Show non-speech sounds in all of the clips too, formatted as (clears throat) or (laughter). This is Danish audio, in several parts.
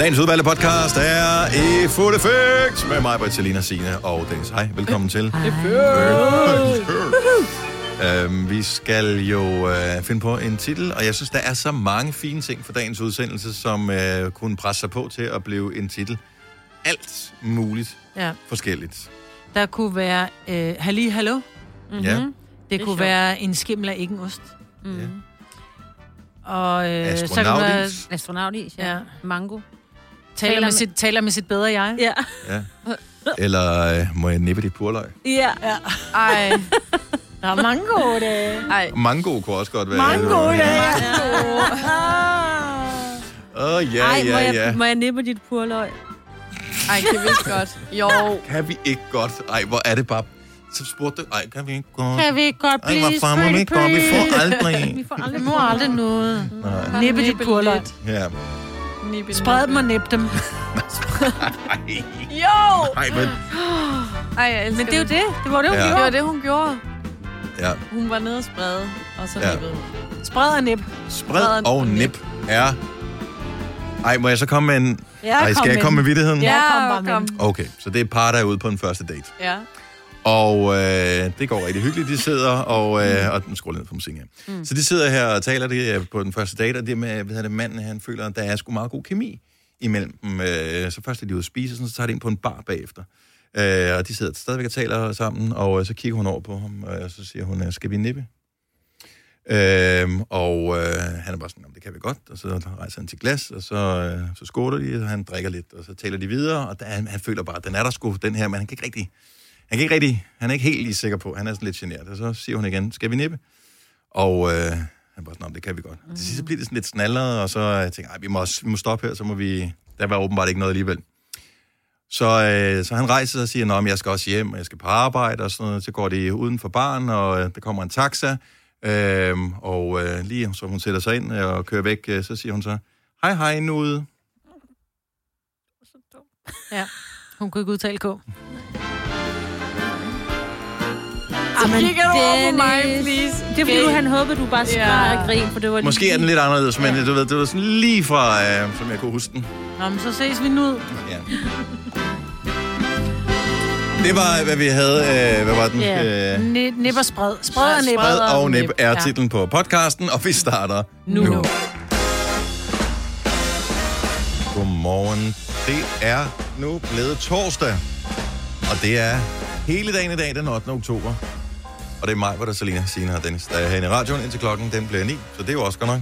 Dagens udvalgte podcast er i fuld effekt med mig, Britt, Selina, Signe og Dennis. Hej, velkommen til. Øhm, vi skal jo øh, finde på en titel, og jeg synes, der er så mange fine ting for dagens udsendelse, som øh, kunne presse sig på til at blive en titel. Alt muligt Ja. forskelligt. Der kunne være øh, Halli Hallo. Mm-hmm. Ja. Det, det kunne sjovt. være en skimmel af ikke en ost. Mm. Ja. Og øh, så kan man være, Astronautis. Ja. ja. Mango. Taler, Taler med sit, taler med sit bedre jeg. Ja. Ja. Eller øh, må jeg nippe dit purløg? Ja. ja. Ej. Der er mange gode dage. Ej. Mango kunne også godt være. Mange gode dage. Åh, oh, ja, Ej, må, ja, jeg, ja. må jeg nippe dit purløg? Ej, kan vi ikke godt? Jo. Kan vi ikke godt? Ej, hvor er det bare... Så spurgte du, ej, kan vi ikke godt? Kan vi ikke godt Ej, blive hvor far, må vi ikke godt? Vi får aldrig. Vi får Vi aldrig må aldrig noget. Nej. Nippe dit purløg. lidt. Ja. Nippe, Spred dem og nip dem. Ej, (laughs) Jo! ej, men... Ej, jeg Men det er jo det. Det var det, hun Ja. ja. Det gjorde. var det, hun gjorde. Ja. Hun var nede og sprede, og så Ja. ja. nippede hun. Spred og nip. Spred og nip er... Ej, må jeg så komme med en... Ja, Ej, skal jeg komme med vittigheden? Ja, kom bare med kom. Okay, så det er par, der er ude på en første date. Ja. Og øh, det går rigtig hyggeligt, de sidder, og, øh, og den skruer lidt på musikken her. Mm. Så de sidder her og taler det på den første date, og det med, hvad det, manden, han føler, at der er sgu meget god kemi imellem dem. Øh, så først er de ude at spise, og sådan, så tager de ind på en bar bagefter. Øh, og de sidder stadigvæk og taler sammen, og øh, så kigger hun over på ham, og så siger hun, øh, skal vi nippe? Øhm, og øh, han er bare sådan, "Nå, det kan vi godt, og så rejser han til glas, og så, øh, så skåler de, og han drikker lidt, og så taler de videre, og der, han, han føler bare, at den er der sgu, den her, men han kan ikke rigtig, han kan ikke rigtig, han er ikke helt lige sikker på, han er sådan lidt genert, og så siger hun igen, skal vi nippe? Og øh, han bare sådan, det kan vi godt. Mm. Til sidst så bliver det sådan lidt snallet, og så jeg tænker jeg, vi må, vi må stoppe her, så må vi, der var åbenbart ikke noget alligevel. Så, øh, så han rejser sig og siger, at jeg skal også hjem, og jeg skal på arbejde og sådan noget. Så går det uden for barn, og øh, der kommer en taxa. Øh, og øh, lige så hun sætter sig ind øh, og kører væk, øh, så siger hun så, hej hej nude. Ja. Hun kunne ikke udtale K. Så kigger du over på mig, please. Det er fordi, du, han håbede, du bare skræk Ja. og grin, for det var Måske er den lidt anderledes, men ja. du ved, det var sådan lige fra, øh, som jeg kunne huske den. Nå, men så ses vi nu. Ja. Det var, hvad vi havde. Øh, hvad var den? Ja. Øh, Ni- Nip og spred. Spred og nip. Spred og nip er Ja. titlen på podcasten, og vi starter nu. Nu. nu. Godmorgen. Det er nu blevet torsdag, og det er hele dagen i dag, den 8. oktober. Og det er mig, hvor der er Selina, Sina og Dennis, der er herinde i radioen, indtil klokken den bliver 9, så det er jo også godt nok.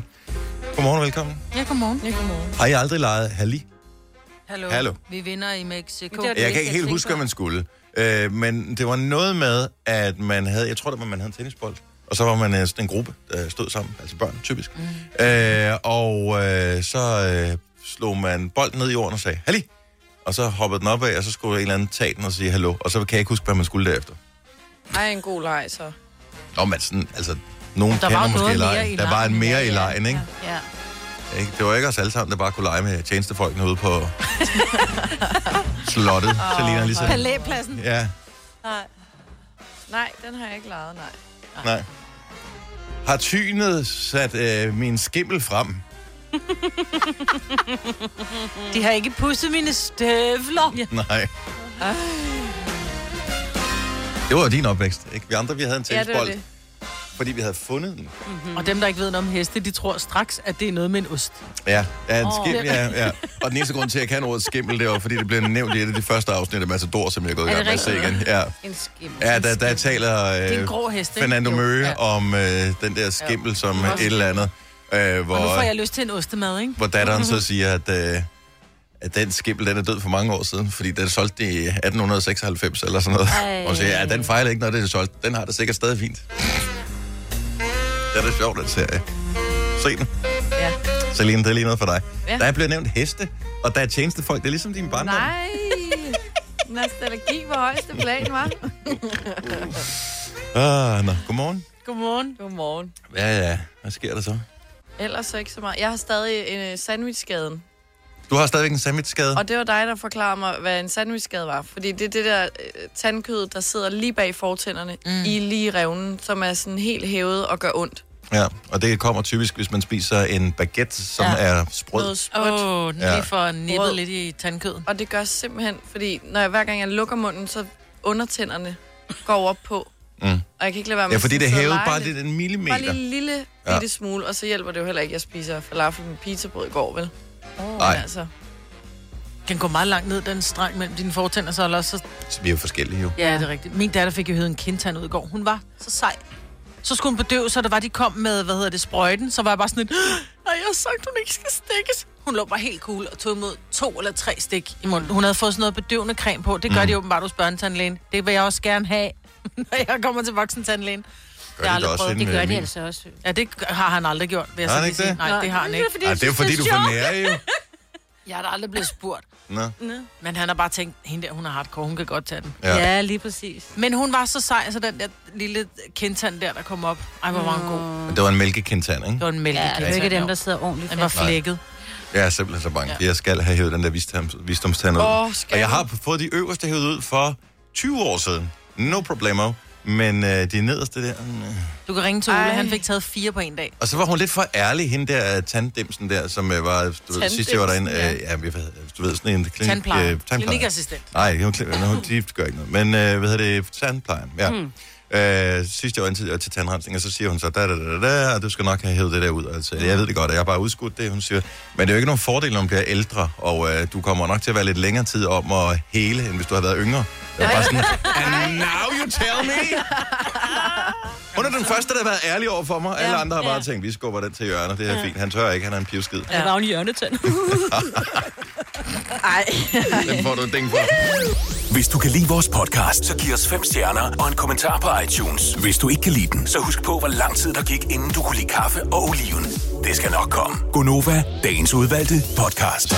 Godmorgen og velkommen. Ja, godmorgen. Ja, godmorgen. Har I aldrig leget Halli? Hallo. Hallo. Vi vinder i Mexico. Det det, Jeg kan ikke helt huske, hvad man skulle. Øh, men det var noget med, at man havde, jeg tror, det var, man havde en tennisbold. Og så var man øh, sådan en gruppe, der stod sammen, altså børn typisk. Mm. Øh, og øh, så øh, slog man bolden ned i jorden og sagde, Halli! Og så hoppede den opad, og så skulle en eller anden tage den og sige hallo. Og så kan jeg ikke huske, hvad man skulle derefter. Ej, en god leg, så. Nå, men sådan, altså, nogen Der kender var måske lejen. Der var en mere i lejen, ikke? Ja. ja. Ikke? Det var ikke os alle sammen, der bare kunne lege med tjenestefolkene ude på (laughs) slottet. Oh, Selina lige så. Palæpladsen. Ja. Nej. Nej, den har jeg ikke lejet, nej. Nej. Har tynet sat øh, min skimmel frem? De har ikke pusset mine støvler. Ja. Nej. Det var din opvækst, ikke? Vi andre, vi havde en Ja, det tennisbold, fordi vi havde fundet den. Og dem, der ikke ved noget om heste, de tror straks, at det er noget med en ost. Ja, ja en Åh. skimmel, ja, ja. Og den eneste grund til, at jeg kan ordet skimmel, det var, fordi det blev nævnt i et af de første afsnit af Matador, som jeg er gået i gang med at se igen. Ja, En skim. ja der, der taler Det er en øh, grå hest, ikke? Fernando. Møge Ja. om øh, den der skimmel som et eller andet. Øh, hvor, Og nu får jeg lyst til en ostemad, ikke? hvor datteren så siger, at, øh, at den skimmel, den er død for mange år siden, fordi den solgte i 1896 eller sådan noget. Ej. Og så siger, ja, den fejler ikke, når det er solgt. Den har det sikkert stadig fint. Det er da sjovt, den serie. Se den. Ja. Celine, det er lige noget for dig. Ja. Der er blevet nævnt heste, og der er tjenestefolk. Det er ligesom din barndom. Nej. Nostalgi på højeste plan, var. Ah, nå. Godmorgen. Godmorgen. Godmorgen. Ja, ja. Hvad sker der så? Ellers så ikke så meget. Jeg har stadig en uh, sandwichskaden. Du har stadigvæk en sandwichskade. Og det var dig, der forklarede mig, hvad en sandwichskade var. Fordi det er det der uh, tandkød, der sidder lige bag fortænderne, mm. i lige revnen, som er sådan helt hævet og gør ondt. Ja, og det kommer typisk, hvis man spiser en baguette, som Ja. er sprød. Åh, oh, lige Ja. for nippet Brød. lidt i tandkødet. Og det gør simpelthen, fordi når jeg, hver gang jeg lukker munden, så undertænderne går op på. Mm. Og jeg kan ikke lade være med Ja, fordi at det lege bare lidt. lidt en millimeter. Bare lige en lille Ja. bitte smule, og så hjælper det jo heller ikke, at jeg spiser falafel med pizzabrød i går, vel? Nej, Men altså, Den går meget langt ned, den streng mellem dine fortænder, så eller også... Så... så vi er jo forskellige jo. Ja, det er rigtigt. Min datter fik jo hævet en kindtand ud i går. Hun var så sej. Så skulle hun bedøve, så der var, de kom med, hvad hedder det, sprøjten. Så var jeg bare sådan lidt, nej, jeg har sagt, hun ikke skal stikkes. Hun lå bare helt cool og tog imod to eller tre stik i munden. Hun havde fået sådan noget bedøvende creme på. Det gør Mm. de åbenbart hos børnetandlægen. Det vil jeg også gerne have, (laughs) når jeg kommer til voksentandlægen. Gør Jeg har de det aldrig også prøvet. Det gør de altså også. Ja, det har han aldrig gjort, vil jeg Har han ikke sige. det? Nej, det har han ikke. Det er jo fordi, du får nære jo. Jeg er da aldrig blevet spurgt. Nå. Men han har bare tænkt, hende der, hun er hardcore, hun kan godt tage den. Ja. Ja, lige præcis. Men hun var så sej, så den der lille kindtand der, der kom op. Ej, hvor var hun god. Men det var en mælkekindtand, ikke? Det var en Ja, mælkekindtand. det er ikke dem, der sidder ordentligt Den var flækket. Jeg er simpelthen så bange. Ja. Jeg skal have hævet den der visdoms, visdomstand ud. Åh, skal og jeg har fået de øverste hævet ud for 20 år siden. No problemo. Men øh, de nederste der... Øh. Du kan ringe til Ole, Ej. han fik taget fire på en dag. Og så var hun lidt for ærlig, hende der øh, tanddimsen der, som øh, var... Du ved, sidst jeg var derinde... Øh, ja, vi, du ved, sådan en klinik... Tandpleje. Øh, tandpleje. Klinikassistent. Nej, hun, hun, hun, de gør ikke noget. Men øh, hvad hedder det? Tandplejen, ja. Mm. Øh, sidst jeg var til, til tandrensning, og så siger hun så, da, da, da, da, og du skal nok have hævet det der ud. Altså, jeg ved det godt, og jeg har bare udskudt det, hun siger. Men det er jo ikke nogen fordel, når man bliver ældre, og øh, du kommer nok til at være lidt længere tid om at hele, end hvis du har været yngre. Det er bare sådan, and now you tell me! (laughs) Hun er den første, der har været ærlig over for mig. Alle andre har bare tænkt, vi skubber den til hjørnet. Det er fint. Han tør ikke, han er en pivskid. Ja. Der var jo en hjørnetand. (laughs) Ej. Den får du et ding for. Hvis du kan lide vores podcast, så giv os fem stjerner og en kommentar på iTunes. Hvis du ikke kan lide den, så husk på, hvor lang tid der gik, inden du kunne lide kaffe og oliven. Det skal nok komme. Gonova, dagens udvalgte podcast.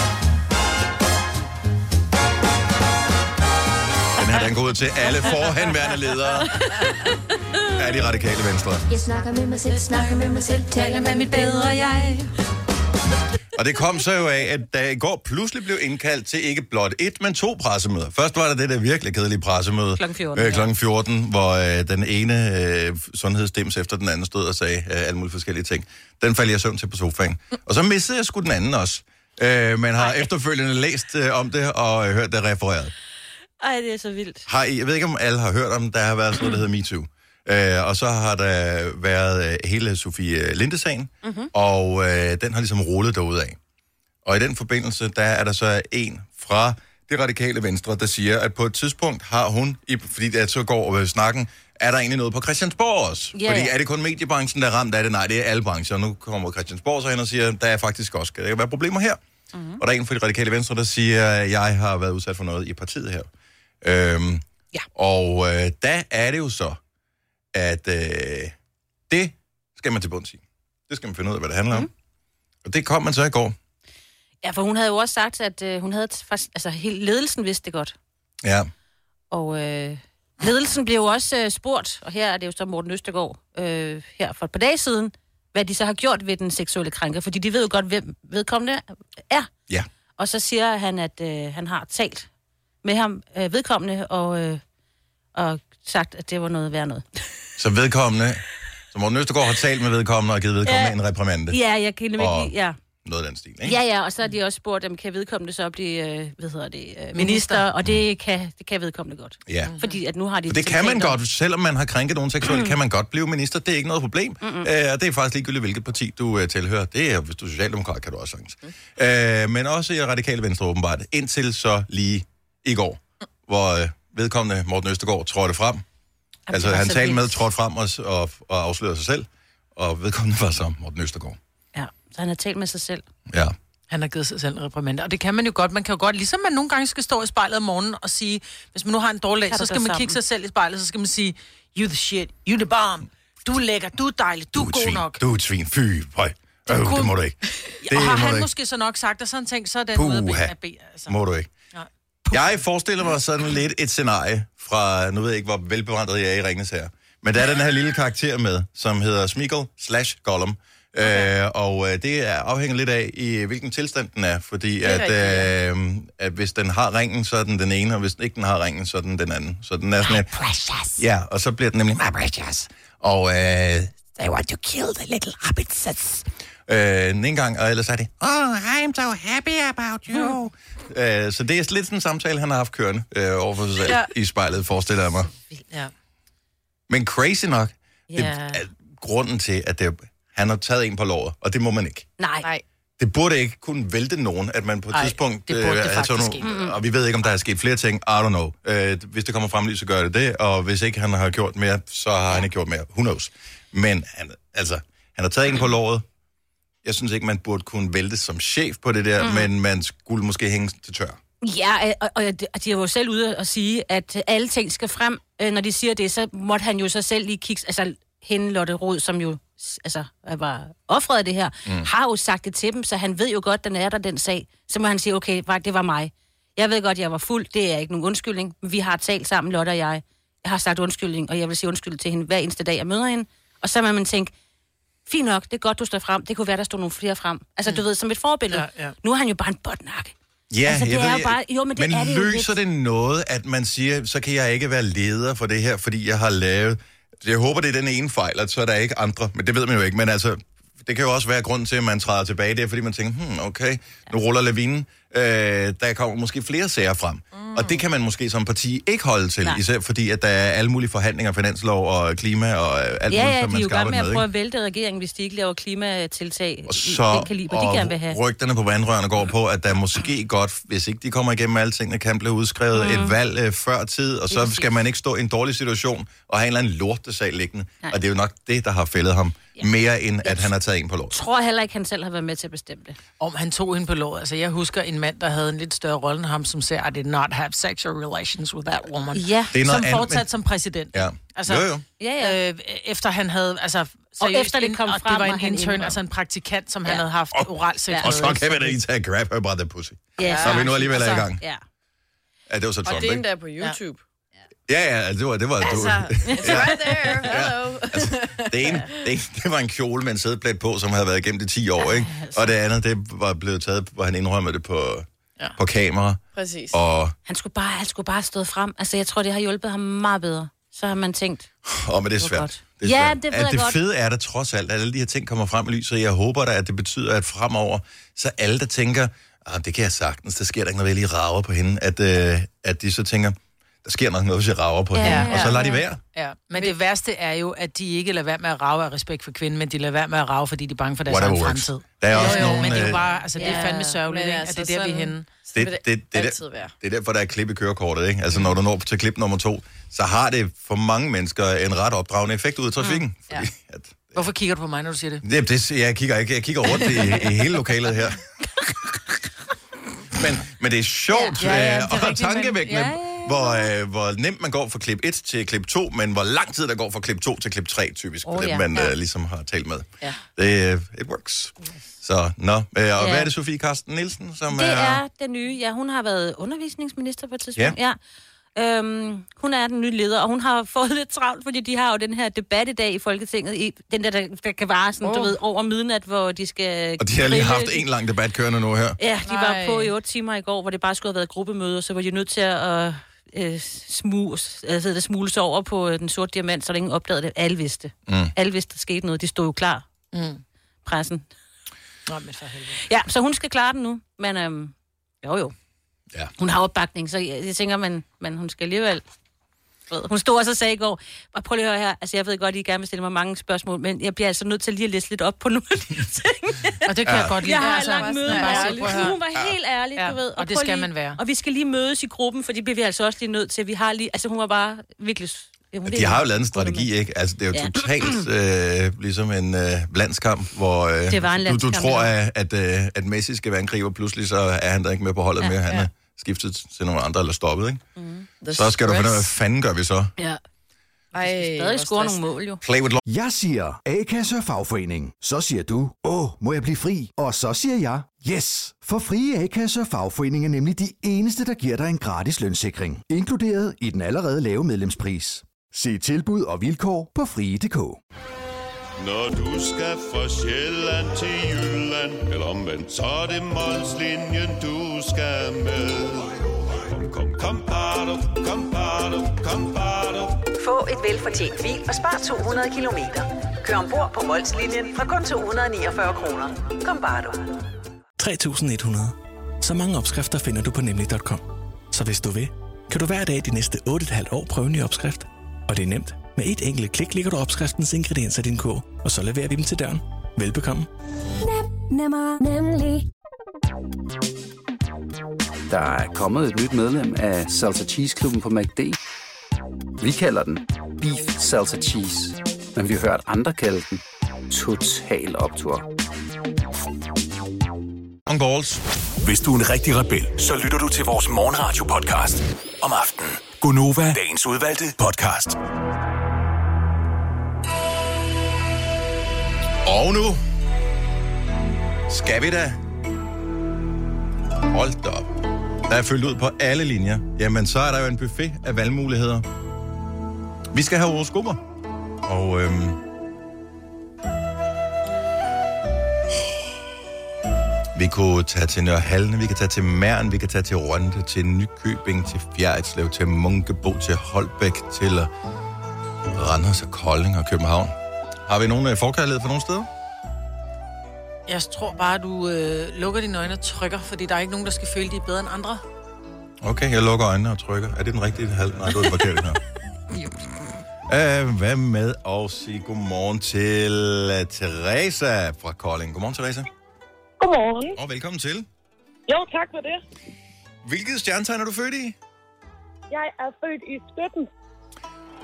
Den her, den går ud til alle forhenværende ledere af de radikale venstre. Jeg snakker med mig selv, snakker med mig selv, taler med mit bedre jeg. Og det kom så jo af, at der i går pludselig blev indkaldt til ikke blot et, men to pressemøder. Først var der det der virkelig kedelige pressemøde. Klokken 14, Øh, klokken 14, hvor øh, den ene øh, sundhedsdims efter den anden stod og sagde øh, alle mulige forskellige ting. Den faldt jeg søvn til på sofaen. Og så missede jeg sgu den anden også. Øh, men har efterfølgende læst øh, om det og øh, hørt det refereret. Ej, det er så vildt. Har I, jeg ved ikke, om alle har hørt om, der har været sådan noget, der hedder MeToo. Øh, og så har der været øh, hele Sofie Linde-sagen, mm-hmm. og øh, den har ligesom rullet af. Og i den forbindelse, der er der så en fra det radikale venstre, der siger, at på et tidspunkt har hun, fordi det så går over snakken, er der egentlig noget på Christiansborg også? Ja, fordi er det kun mediebranchen, der er ramt af det? Nej, det er alle brancher. Og nu kommer Christiansborg så hen og siger, der er faktisk også, kan der være problemer her? Mm-hmm. Og der er en fra det radikale venstre, der siger, at jeg har været udsat for noget i partiet her. Øhm, Ja. Og øh, der er det jo så, at øh, det skal man til bunds i. Det skal man finde ud af, hvad det handler om. Og det kom man så i går. Ja, for hun havde jo også sagt, at øh, hun havde faktisk, altså hele ledelsen vidste det godt. Ja. Og øh, ledelsen blev jo også øh, spurgt, og her er det jo så Morten Østergaard, øh, her for et par dage siden, hvad de så har gjort ved den seksuelle krænker, fordi de ved jo godt, hvem vedkommende er. Ja. Og så siger han, at øh, han har talt med ham, øh, vedkommende, og, øh, og sagt, at det var noget værd noget. Så vedkommende, så Morten Østergaard har talt med vedkommende og givet vedkommende Ja. en reprimande. Ja, jeg kan nemlig Og-. Ja. Noget af den stil, ikke? ja, ja, og så har de også spurgt, dem kan vedkommende så blive, øh, hvad hedder det, øh, minister, og det kan, det kan vedkommende godt. Ja. Fordi at nu har de... For det kan man om- godt, selvom man har krænket nogen seksuelt, kan man godt blive minister. Det er ikke noget problem. Mm-hmm. Øh, og det er faktisk ligegyldigt, hvilket parti du øh, tilhører. Det er, hvis du er socialdemokrat, kan du også sagtens. Mm. Øh, men også i radikale venstre åbenbart. Indtil så lige i går, hvor øh, vedkommende Morten Østergaard trådte frem. altså det var han talte med, trådte frem og, og, og afslørede sig selv. Og vedkommende var så Morten Østergaard. Ja, så han har talt med sig selv. Ja. Han har givet sig selv en reprimande. Og det kan man jo godt. Man kan jo godt, ligesom man nogle gange skal stå i spejlet om morgenen og sige, hvis man nu har en dårlig dag, så skal man sammen. kigge sig selv i spejlet, så skal man sige, you the shit, you the bomb, du er lækker, du er dejlig, du, Du er god svin. nok. Du er et svin. Fy, høj. Øh, kunne- det må du ikke. Det og har han ikke. måske så nok sagt, og så har han tænkt, så er den ude af Puha. ben- af ben. Altså. Må du ikke. Jeg forestiller mig sådan lidt et scenarie fra, nu ved jeg ikke, hvor velbevandret jeg er i Ringnes her, men der er den her lille karakter med, som hedder Smeagol slash Gollum. Okay. Øh, og øh, det er afhænger lidt af, i hvilken tilstand den er, fordi er at, øh, at hvis den har ringen, så er den den ene, og hvis den ikke den har ringen, så er den den anden. Så den er sådan lidt... Precious. Ja, og så bliver den nemlig my precious. Og øh, I want to kill the little rabbits. Øh, en gang, og ellers er det, oh, I'm so happy about you. øh, så det er lidt sådan en samtale, han har haft kørende øh, over for sig selv ja. I spejlet, forestiller jeg mig. Ja. Men crazy nok, det Ja. er grunden til, at det, han har taget en på låret, og det må man ikke. Nej. Nej. Det burde ikke kunne vælte nogen, at man på et Ej, tidspunkt... det burde det havde taget faktisk nogle, Og vi ved ikke, om der er sket flere ting. I don't know. Øh, hvis det kommer frem lige, så gør det det. Og hvis ikke han har gjort mere, så har han ikke gjort mere. Who knows? Men han, altså, han har taget en på låret. Jeg synes ikke, man burde kunne vælte som chef på det der, mm. men man skulle måske hænge til tør. Ja, og, og, de er jo selv ude og sige, at alle ting skal frem. Øh, Når de siger det, så måtte han jo så selv lige kigge... Altså, hende Lotte Rod, som jo altså, var offret af det her, mm. har jo sagt det til dem, så han ved jo godt, den er der, den sag. Så må han sige, okay, det var mig. Jeg ved godt, jeg var fuld, det er ikke nogen undskyldning, vi har talt sammen, Lotte og jeg. Jeg har sagt undskyldning, og jeg vil sige undskyld til hende hver eneste dag, jeg møder hende. Og så må man tænke, fint nok, det er godt, du står frem. Det kunne være, der stod nogle flere frem. Altså, du ved, som et forbillede. Ja, ja. Nu er han jo bare en botnakke. Ja, Altså, det jeg er ved, jo bare- jo, men det er det løser det noget, at man siger, så kan jeg ikke være leder for det her, fordi jeg har lavet... Jeg håber, det er den ene fejl, at så er der ikke andre, men det ved man jo ikke. Men altså, det kan jo også være grund til, at man træder tilbage. Det er, fordi man tænker, hmm, okay, nu ruller lavinen. Øh, der kommer måske flere sager frem. Mm. Og det kan man måske som parti ikke holde til, Nej. især fordi, at der er alle mulige forhandlinger, finanslov og klima og øh, alt Ja, muligt, ja, som de er man jo i skal gang arbejde med at med. prøve at vælte regeringen, hvis de ikke laver klimatiltag Og i så den kaliber, de og gerne vil have. rygterne på vandrørene går på, at der måske godt, hvis ikke de kommer igennem alle tingene, kan blive udskrevet mm. et valg øh, før tid, og så skal man ikke stå i en dårlig situation og have en eller anden lortesag liggende. Nej. Og det er jo nok det, der har fældet ham, ja. mere end at han har taget en på lort. Jeg tror heller ikke, han selv har været med til at bestemme det. Om han tog hende på låret. Altså, jeg husker en mand, der havde en lidt større rolle end ham, som sagde, I did not have sexual relations with that woman. Ja. Det er noget som fortsat men- som præsident. Ja. Altså, Jo, jo. Ja, ja. Øh, efter han havde, altså... seriøst, efter det kom og frem, det var og en intern, altså en praktikant, som ja. han havde haft Og- oral sex Ja. Og så kan vi da lige tage grab her, brother pussy. ja. Så er vi nu alligevel er i Altså, gang. Ja. Ja, det var så Og Trump, det er endda på YouTube. Ja, ja, altså, det var... Det var Altså, du, (laughs) it's right there. Hello. det, ene, det, ene, det var en kjole med en sædeplet på, som havde været igennem det 10 år, ikke? Og det andet, det var blevet taget, hvor han indrømmede det på, ja. på kamera. Præcis. Og, Han skulle bare, han skulle bare have stået frem. Altså, jeg tror, det har hjulpet ham meget bedre. Så har man tænkt, og men det er var svært. godt. Det er Ja, svært. det ved at jeg det godt. fede er der trods alt, at alle de her ting kommer frem i lyset. Jeg håber da, at det betyder, at fremover, så alle, der tænker, ah, det kan jeg sagtens, der sker der ikke noget, jeg lige rager på hende, at, øh, at de så tænker, der sker nok noget, hvis jeg rager på Ja, hende. ja, Og så lader de ja. være. Ja, men det værste er jo, at de ikke lader være med at rave af respekt for kvinden, men de lader være med at rave, fordi de er bange for deres egen fremtid. Der er også jo, jo, nogle, men det er øh, jo bare, altså det er Ja, fandme sørgeligt, ikke? altså, at det er der, vi er henne. Det, det, det, det, altid det, være. det er derfor, der er klip i kørekortet, ikke? Altså, når du når til klip nummer to, så har det for mange mennesker en ret opdragende effekt ud af trafikken. Mm. Ja. Fordi, at, Hvorfor kigger du på mig, når du siger det? det, det, jeg kigger ikke. Jeg kigger rundt i, i (laughs) hele lokalet her. (laughs) men, men det er sjovt Ja, ja, ja, det er og rigtigt, men- tankevækkende, ja, ja, Hvor, øh, hvor nemt man går fra klip 1 til klip 2, men hvor lang tid der går fra klip 2 til klip 3, typisk, oh, ja. man Ja. øh, ligesom har talt med. Ja. Det, øh, it works. Så, nå. Øh, og hvad Ja. er det, Sofie Karsten Nielsen, som det er den nye. Ja, hun har været undervisningsminister på et tidspunkt. Ja. Ja. Øhm, hun er den nye leder, og hun har (laughs) fået lidt travlt, fordi de har jo den her debat i dag i Folketinget, i, den der, der, der kan vare sådan, oh. du ved, over midnat, hvor de skal... Og de har lige haft en lang debat kørende nu her. Ja, de var Nej. på i otte timer i går, hvor det bare skulle have været gruppemøde, og så var de nødt til at øh, smule, altså, det smule sig over på øh, den sorte diamant, så der ingen opdagede det. Alle vidste. Mm. Alle vidste, der skete noget. De stod jo klar, Mm. pressen. Nå, men for helvede. Ja, så hun skal klare den nu, men øhm, jo jo. Ja. Hun har opbakning, så jeg, jeg tænker, man, men hun skal alligevel... ved, Hun stod også og sagde i går, og prøv lige at høre her, altså jeg ved godt, I gerne vil stille mig mange spørgsmål, men jeg bliver altså nødt til lige at læse lidt op på (laughs) nogle af de ting. Og det kan jeg godt lide. Jeg har altså, langt møde med høre. Hun var helt ærlig, Ja, du ved. og det prøv skal lige, man være. Og vi skal lige mødes i gruppen, for det bliver vi altså også lige nødt til. Vi har lige, altså hun var bare virkelig... ja, De har jo lavet en strategi, ikke? Altså, det er jo Ja. totalt øh, ligesom en øh, landskamp, hvor øh, Det var en du, du landskamp, tror, ja. at, at, øh, at Messi skal være angriber, pludselig så er han der ikke med på holdet ja, mere. Han ja. er skiftet til nogle andre eller stoppet, ikke? The Så skal du finde ud af, hvad stress. fanden gør vi så? Ja, Ej, stadig score stress. nogle mål jo. Play with Jeg siger A-kasse og fagforening. Så siger du, åh, må jeg blive fri? Og så siger jeg, yes! For frie A-kasse og fagforening er nemlig de eneste, der giver dig en gratis lønssikring. Inkluderet i den allerede lave medlemspris. Se tilbud og vilkår på frie.dk. Når du skal fra Sjælland til Jylland Eller omvendt, så er det Molslinjen, du skal med Kom, kom, kom, bado, kom, bado, kom, bado. Få et velfortjent bil og spar 200 kilometer. Kør ombord på Molslinjen fra kun 249 kroner. Kom bare du. 3.100. Så mange opskrifter finder du på nemlig.com. Så hvis du vil, kan du hver dag de næste 8,5 år prøve en ny opskrift. Og det er nemt. Med et enkelt klik ligger du opskriftens ingredienser i din kog, og så leverer vi dem til døren. Velbekomme. Nemmer, nemlig. Der er kommet et nyt medlem af Salsa Cheese Klubben på MACD. Vi kalder den Beef Salsa Cheese, men vi har hørt andre kalde den Total Optor. On balls. Hvis du er en rigtig rebel, så lytter du til vores morgenradio-podcast om aftenen. Gunova, dagens udvalgte podcast. Og nu skal vi da. Hold da op. Der er fyldt ud på alle linjer. Jamen, så er der jo en buffet af valgmuligheder. Vi skal have horoskoper. Og øhm, vi kunne tage til Nørhalne, vi kan tage til Mern, vi kan tage til Rønde, til Nykøbing, til Fjerritslev, til Munkebo, til Holbæk, til Randers og Kolding og København. Har vi nogen øh, forkærlighed for nogle steder? Jeg tror bare, du øh, lukker dine øjne og trykker, fordi der er ikke nogen, der skal føle, de er bedre end andre. Okay, jeg lukker øjnene og trykker. Er det den rigtige halv? Nej, det var den forkerte her. (laughs) Uh, hvad med at sige godmorgen til uh, Teresa fra Kolding. Godmorgen, Teresa. Godmorgen. Og velkommen til. Jo, tak for det. Hvilket stjernetegn er du født i? Jeg er født i støtten.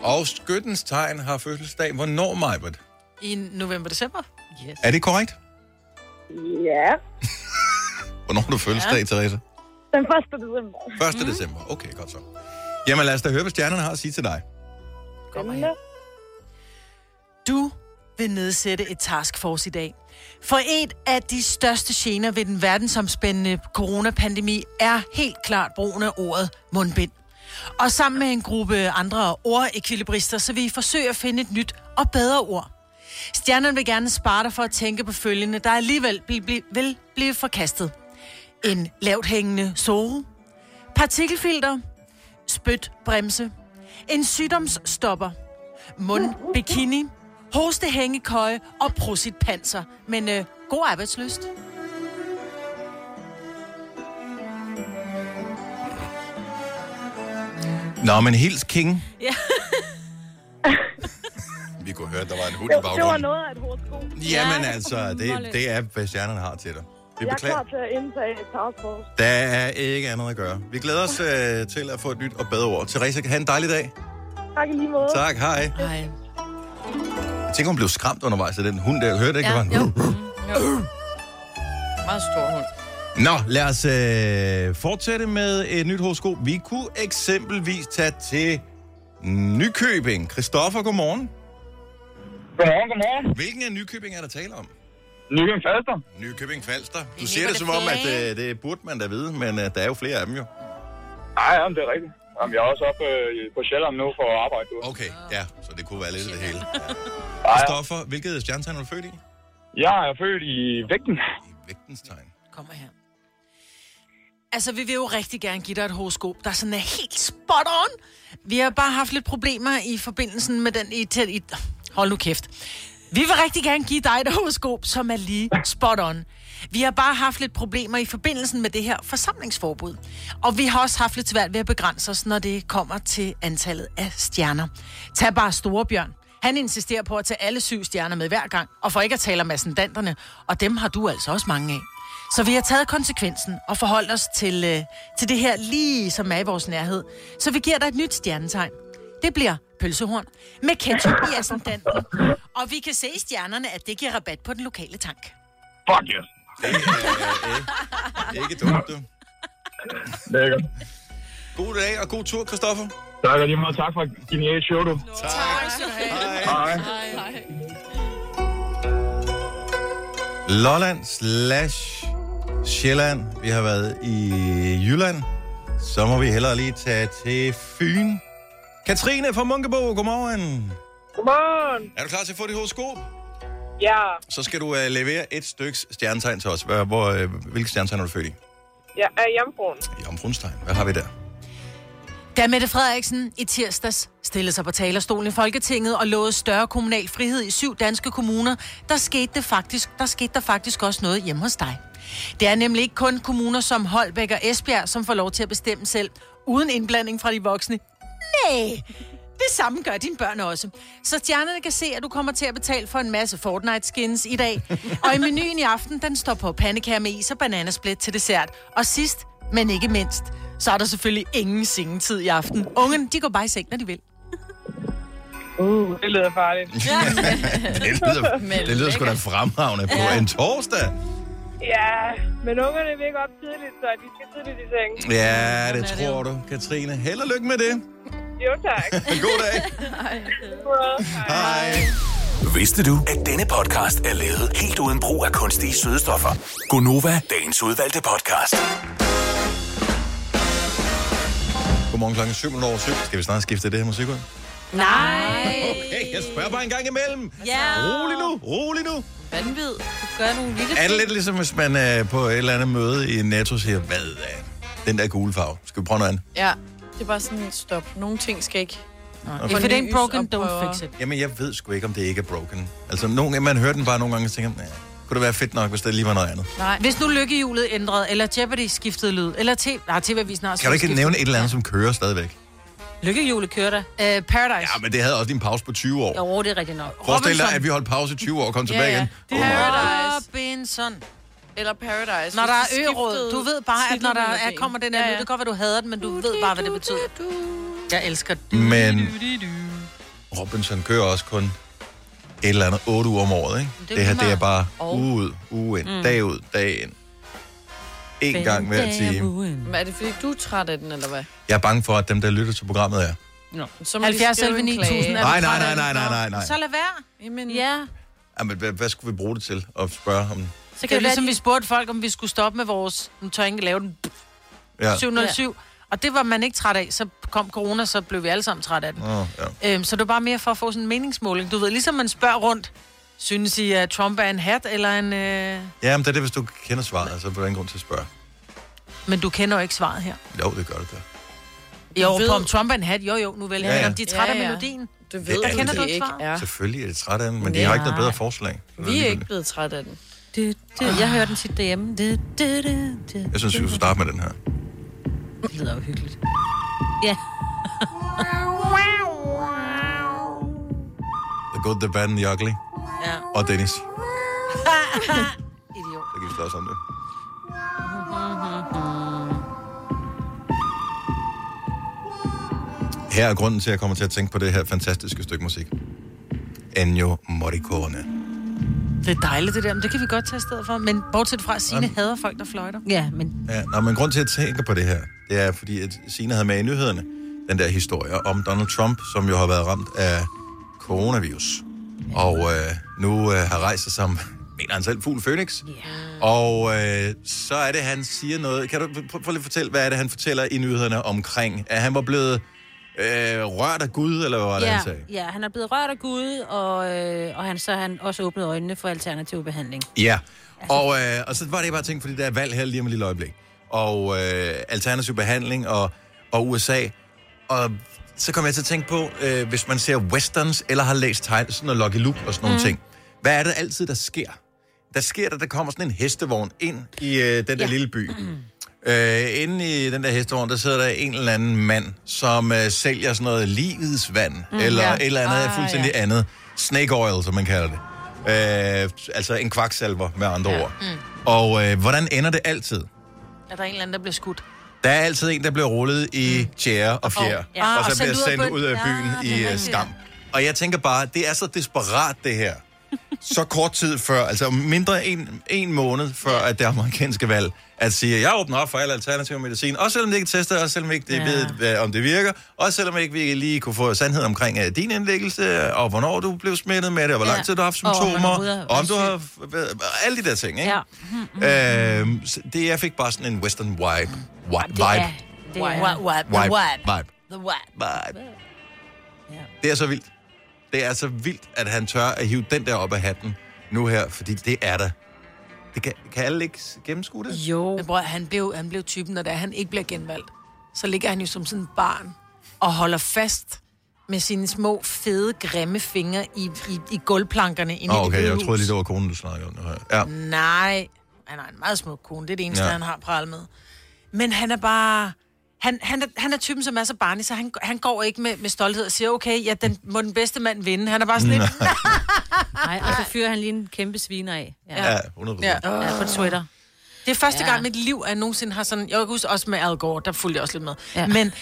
Og skyttens tegn har fødselsdag. Hvornår, Majbert? I november-december? Yes. Er det korrekt? Ja, (laughs) Hvornår har du fødselsdag, ja. Teresa? den 1. december. 1. Mm. december. Okay, godt så. Jamen lad os da høre, hvad stjernerne har at sige til dig. Spændende. Du vil nedsætte et taskforce i dag. For et af de største gener ved den verdensomspændende coronapandemi er helt klart brugen af ordet mundbind. Og sammen med en gruppe andre ordekvilibrister, så vil I forsøge at finde et nyt og bedre ord. Stjernerne vil gerne spare dig for at tænke på følgende, der alligevel bl- bl- vil blive forkastet. En lavt hængende sove, partikelfilter, spytbremse, en sygdomsstopper, mundbikini, hostehængekøje og prositpanser. Men øh, god arbejdsløst. Nå, men hils King. Ja. (laughs) Vi kunne høre, at der var en hund i det var baggrunden. noget af et horoskop. Jamen altså, det, det er, hvad stjernerne har til dig. Vi Jeg er beklager. klar til at indtage et taskforce. Der er ikke andet at gøre. Vi glæder os øh, til at få et nyt og bedre ord. Teresa, have en dejlig dag. Tak i lige måde. Tak, hej. Hej. Jeg tænker, hun blev skræmt undervejs af den hund der. Hørte ikke, Ja, det var en... jo. Meget stor hund. Nå, lad os øh, fortsætte med et nyt horoskop. Vi kunne eksempelvis tage til Nykøbing. Christoffer, godmorgen. Godmorgen, godmorgen. Hvilken af Nykøbing er der tale om? Nykøbing Falster. Nykøbing Falster. Du siger det som om, at øh, det burde man da vide, men øh, der er jo flere af dem jo. Nej, jamen, det er rigtigt. Jamen, jeg er også oppe øh, på Sjælland nu for at arbejde. Du. Okay, ja, så det kunne være lidt af det hele. Christoffer, hvilket stjernetegn er du født i? Jeg er født i vægten. I vægtens tegn. Kommer her. Altså, vi vil jo rigtig gerne give dig et horoskop, der sådan er helt spot on. Vi har bare haft lidt problemer i forbindelsen med den i... Til, i hold nu kæft. Vi vil rigtig gerne give dig et horoskop, som er lige spot on. Vi har bare haft lidt problemer i forbindelsen med det her forsamlingsforbud. Og vi har også haft lidt svært ved at begrænse os, når det kommer til antallet af stjerner. Tag bare Storebjørn. Han insisterer på at tage alle syv stjerner med hver gang, og for ikke at tale om ascendanterne, og dem har du altså også mange af. Så vi har taget konsekvensen og forholdt os til, øh, til det her lige som er i vores nærhed. Så vi giver dig et nyt stjernetegn. Det bliver pølsehorn med ketchup i ascendanten. Og vi kan se i stjernerne, at det giver rabat på den lokale tank. Fuck yes. Ikke dumt, du. Lækkert. God dag og god tur, Christoffer. Tak, og lige meget tak for et genialt show, du. Tak. Hej. Hej. Lolland slash Sjælland. Vi har været i Jylland. Så må vi hellere lige tage til Fyn. Katrine fra Munkebo, godmorgen. Godmorgen. Er du klar til at få dit horoskop? Ja, Så skal du uh, levere et styks stjernetegn til os. Hvor, hvor, uh, hvilket stjernetegn er du født i? jeg er jomfruen. Jomfruens tegn. Hvad har vi der? Da Mette Frederiksen i tirsdags stillede sig på talerstolen i Folketinget og lovede større kommunal frihed i syv danske kommuner, der skete, det faktisk, der skete der faktisk også noget hjemme hos dig. Det er nemlig ikke kun kommuner som Holbæk og Esbjerg, som får lov til at bestemme selv, uden indblanding fra de voksne. Nej, det samme gør dine børn også. Så stjernerne kan se, at du kommer til at betale for en masse Fortnite-skins i dag. Og i menuen i aften, den står på pandekager med is og bananasplit til dessert. Og sidst, men ikke mindst, så er der selvfølgelig ingen sengetid i aften. Ungen, de går bare i seng, når de vil. Uh, det lyder farligt. (laughs) det lyder, det lyder sgu da fremragende på en torsdag. Ja, men ungerne vil ikke op tidligt, så de skal tidligt i seng. Ja, det tror du, Katrine. Held og lykke med det. Jo, tak. (laughs) God dag. Hej. Vidste du, at denne podcast er lavet helt uden brug af kunstige sødestoffer? Gonova, dagens udvalgte podcast. Godmorgen klokken 7 over 7. Skal vi snart skifte det her musik ud? Nej. (laughs) Okay, jeg spørger bare en gang imellem. Ja. Rolig nu, rolig nu. Vanvid. Du gør nogle lille Er det lidt ligesom, hvis man er på et eller andet møde i Netto siger, hvad er den der gule farve? Skal vi prøve noget andet? Ja, det er bare sådan et stop. Nogle ting skal ikke... If it ain't broken, don't fix it. Jamen, jeg ved sgu ikke, om det ikke er broken. Altså, nogle, man hører den bare nogle gange og tænker, "Næh, kunne det være fedt nok, hvis det lige var noget andet? Nej. Hvis nu lykkehjulet ændrede, eller Jeopardy skiftede lyd, eller TV... Nej, TV-avisen også Kan du ikke skiftet. nævne et eller andet, som kører stadigvæk? Lykkehjulet kører der. Uh, Paradise. Ja, men det havde også din pause på 20 år. Jo, det er rigtigt nok. Forestil dig, at vi holdt pause i 20 år og kom tilbage igen. Det er Paradise. Robinson. Eller Paradise. Når der er ø-råd, du ved bare, at når der er, kommer den her Ja, lyd, ja. det kan godt være, du hader den, men du ved bare, hvad det betyder. Jeg elsker det. Men Robinson kører også kun et eller andet 8 uger om året, ikke? Det Det, er her, det er bare uge ud, uge ind, Mm. dag ud, dag ind. En gang hver time. Men er det fordi, du er træt af den, eller hvad? Jeg er bange for, at dem, der lytter til programmet, er. Nå. Så må de 70 skrive 11 en 9000. klage. er du Nej, nej, nej, nej, det? nej, nej, nej. Så lad være. Jamen, Ja. Jamen, hvad, hvad skulle vi bruge det til? At spørge om... Så kan det er ligesom, vi spurgte folk, om vi skulle stoppe med vores... Nu tør jeg ikke lave den. Ja. 707. Og det var man ikke træt af. Så kom corona, så blev vi alle sammen træt af den. Nå, ja. Øhm, så det var bare mere for at få sådan en meningsmåling. Du ved, ligesom man spørger rundt, synes I, at Trump er en hat eller en... Øh... ja, men det er det, hvis du kender svaret, så er der ingen grund til at spørge. Men du kender jo ikke svaret her. Jo, det gør det da. Jo, ved- på om Trump er en hat, jo jo, nu vel. Ja, Ja, ja. ja. Om de er trætte Ja, af ja. melodien. Du Det ved, er det. de Kender du ikke svaret? er. Selvfølgelig er det træt af den, men de har ikke noget bedre forslag. Vi er ikke blevet træt af den. Jeg hører den tit derhjemme. Det, det, det, det. Jeg synes, vi skal starte med den her. Det lyder jo hyggeligt. Ja. The Good, The Bad and The Ugly. Ja. Og Dennis. (laughs) Idiot. Så kan vi slås om det. Her er grunden til, at jeg kommer til at tænke på det her fantastiske stykke musik. Ennio Morricone. Det er dejligt, det der. Men det kan vi godt tage stedet for. Men bortset fra, at Signe hader folk, der fløjter. Ja, men... Ja, nå, men grund til, at jeg tænker på det her, det er, fordi at Signe havde med i nyhederne den der historie om Donald Trump, som jo har været ramt af coronavirus. Og øh, nu øh, har rejst sig som, mener han selv, fugl Phoenix. Og øh, så er det, han siger noget. Kan du prøv, prøv lige at fortælle, hvad er det, han fortæller i nyhederne omkring? At han var blevet øh, rørt af Gud, eller hvad var det, ja, han sagde? ja, han er blevet rørt af Gud, og, øh, og han, så har han også åbnet øjnene for alternativ behandling. Ja, og, øh, og så var det bare ting, fordi der er valg her lige om et lille øjeblik. Og øh, alternativ behandling og, og USA. Og så kom jeg til at tænke på, øh, hvis man ser westerns eller har læst sådan noget Lucky Luke og sådan nogle Mm. ting. Hvad er det altid, der sker? Der sker der, der kommer sådan en hestevogn ind i øh, den der ja. lille by. (clears throat) (clears throat) Øh, inde i den der hestevogn, der sidder der en eller anden mand, som øh, sælger sådan noget livets vand, Mm, mm, eller ja. et eller andet Ah, fuldstændig ja. andet. Snake oil, som man kalder det. Øh, altså en kvaksalver, med andre ja. ord. Mm. Og øh, hvordan ender det altid? Er der en eller anden, der bliver skudt? Der er altid en, der bliver rullet i tjære og fjer, Og- ja. og Ah, og så bliver sendt ud af sendt byen. ud af byen Ja, er i øh, skam. Og jeg tænker bare, det er så desperat, det her. Så kort tid før, altså mindre en, en måned før, at det amerikanske valg, at sige, jeg åbner op for alle alternative medicin, også selvom det ikke er testet, også selvom ikke ja. ved, om det virker, også selvom ikke vi lige kunne få sandhed omkring uh, din indlæggelse, og hvornår du blev smittet med det, og hvor lang Ja. tid du har haft Og symptomer, overhovedet har og om du har... været- Alle de der ting, ikke? Ja. Øhm, så det, jeg fik bare sådan en western vibe. Vibe. Det er, vibe. det er, the Vibe. wipe. Vibe. The wipe. Vibe. Det er så vildt. Det er så vildt, at han tør at hive den der op af hatten nu her, fordi det er der. Det kan, kan alle ikke gennemskue det? Jo. Men bror, han blev, han blev typen, når det er, han ikke bliver genvalgt. Så ligger han jo som sådan en barn og holder fast med sine små, fede, grimme fingre i, i, i gulvplankerne inde Åh, i okay, det jeg troede lige, det var konen, du snakkede om. her. Ja. Nej, han har en meget smuk kone. Det er det eneste, ja. han har pral med. Men han er bare... Han, han, er, han er typen, som er så barnlig, så han, han går ikke med, med stolthed og siger, okay, ja, den, må den bedste mand vinde. Han er bare sådan lidt... Nej, og så fyrer han lige en kæmpe sviner af. Ja, 100%. Ja. Ja, på Twitter. Det er første Ja. ja. gang i mit liv, at jeg nogensinde har sådan... Jeg kan huske også med Al Gore, der fulgte jeg også lidt med. Ja. Ja. Men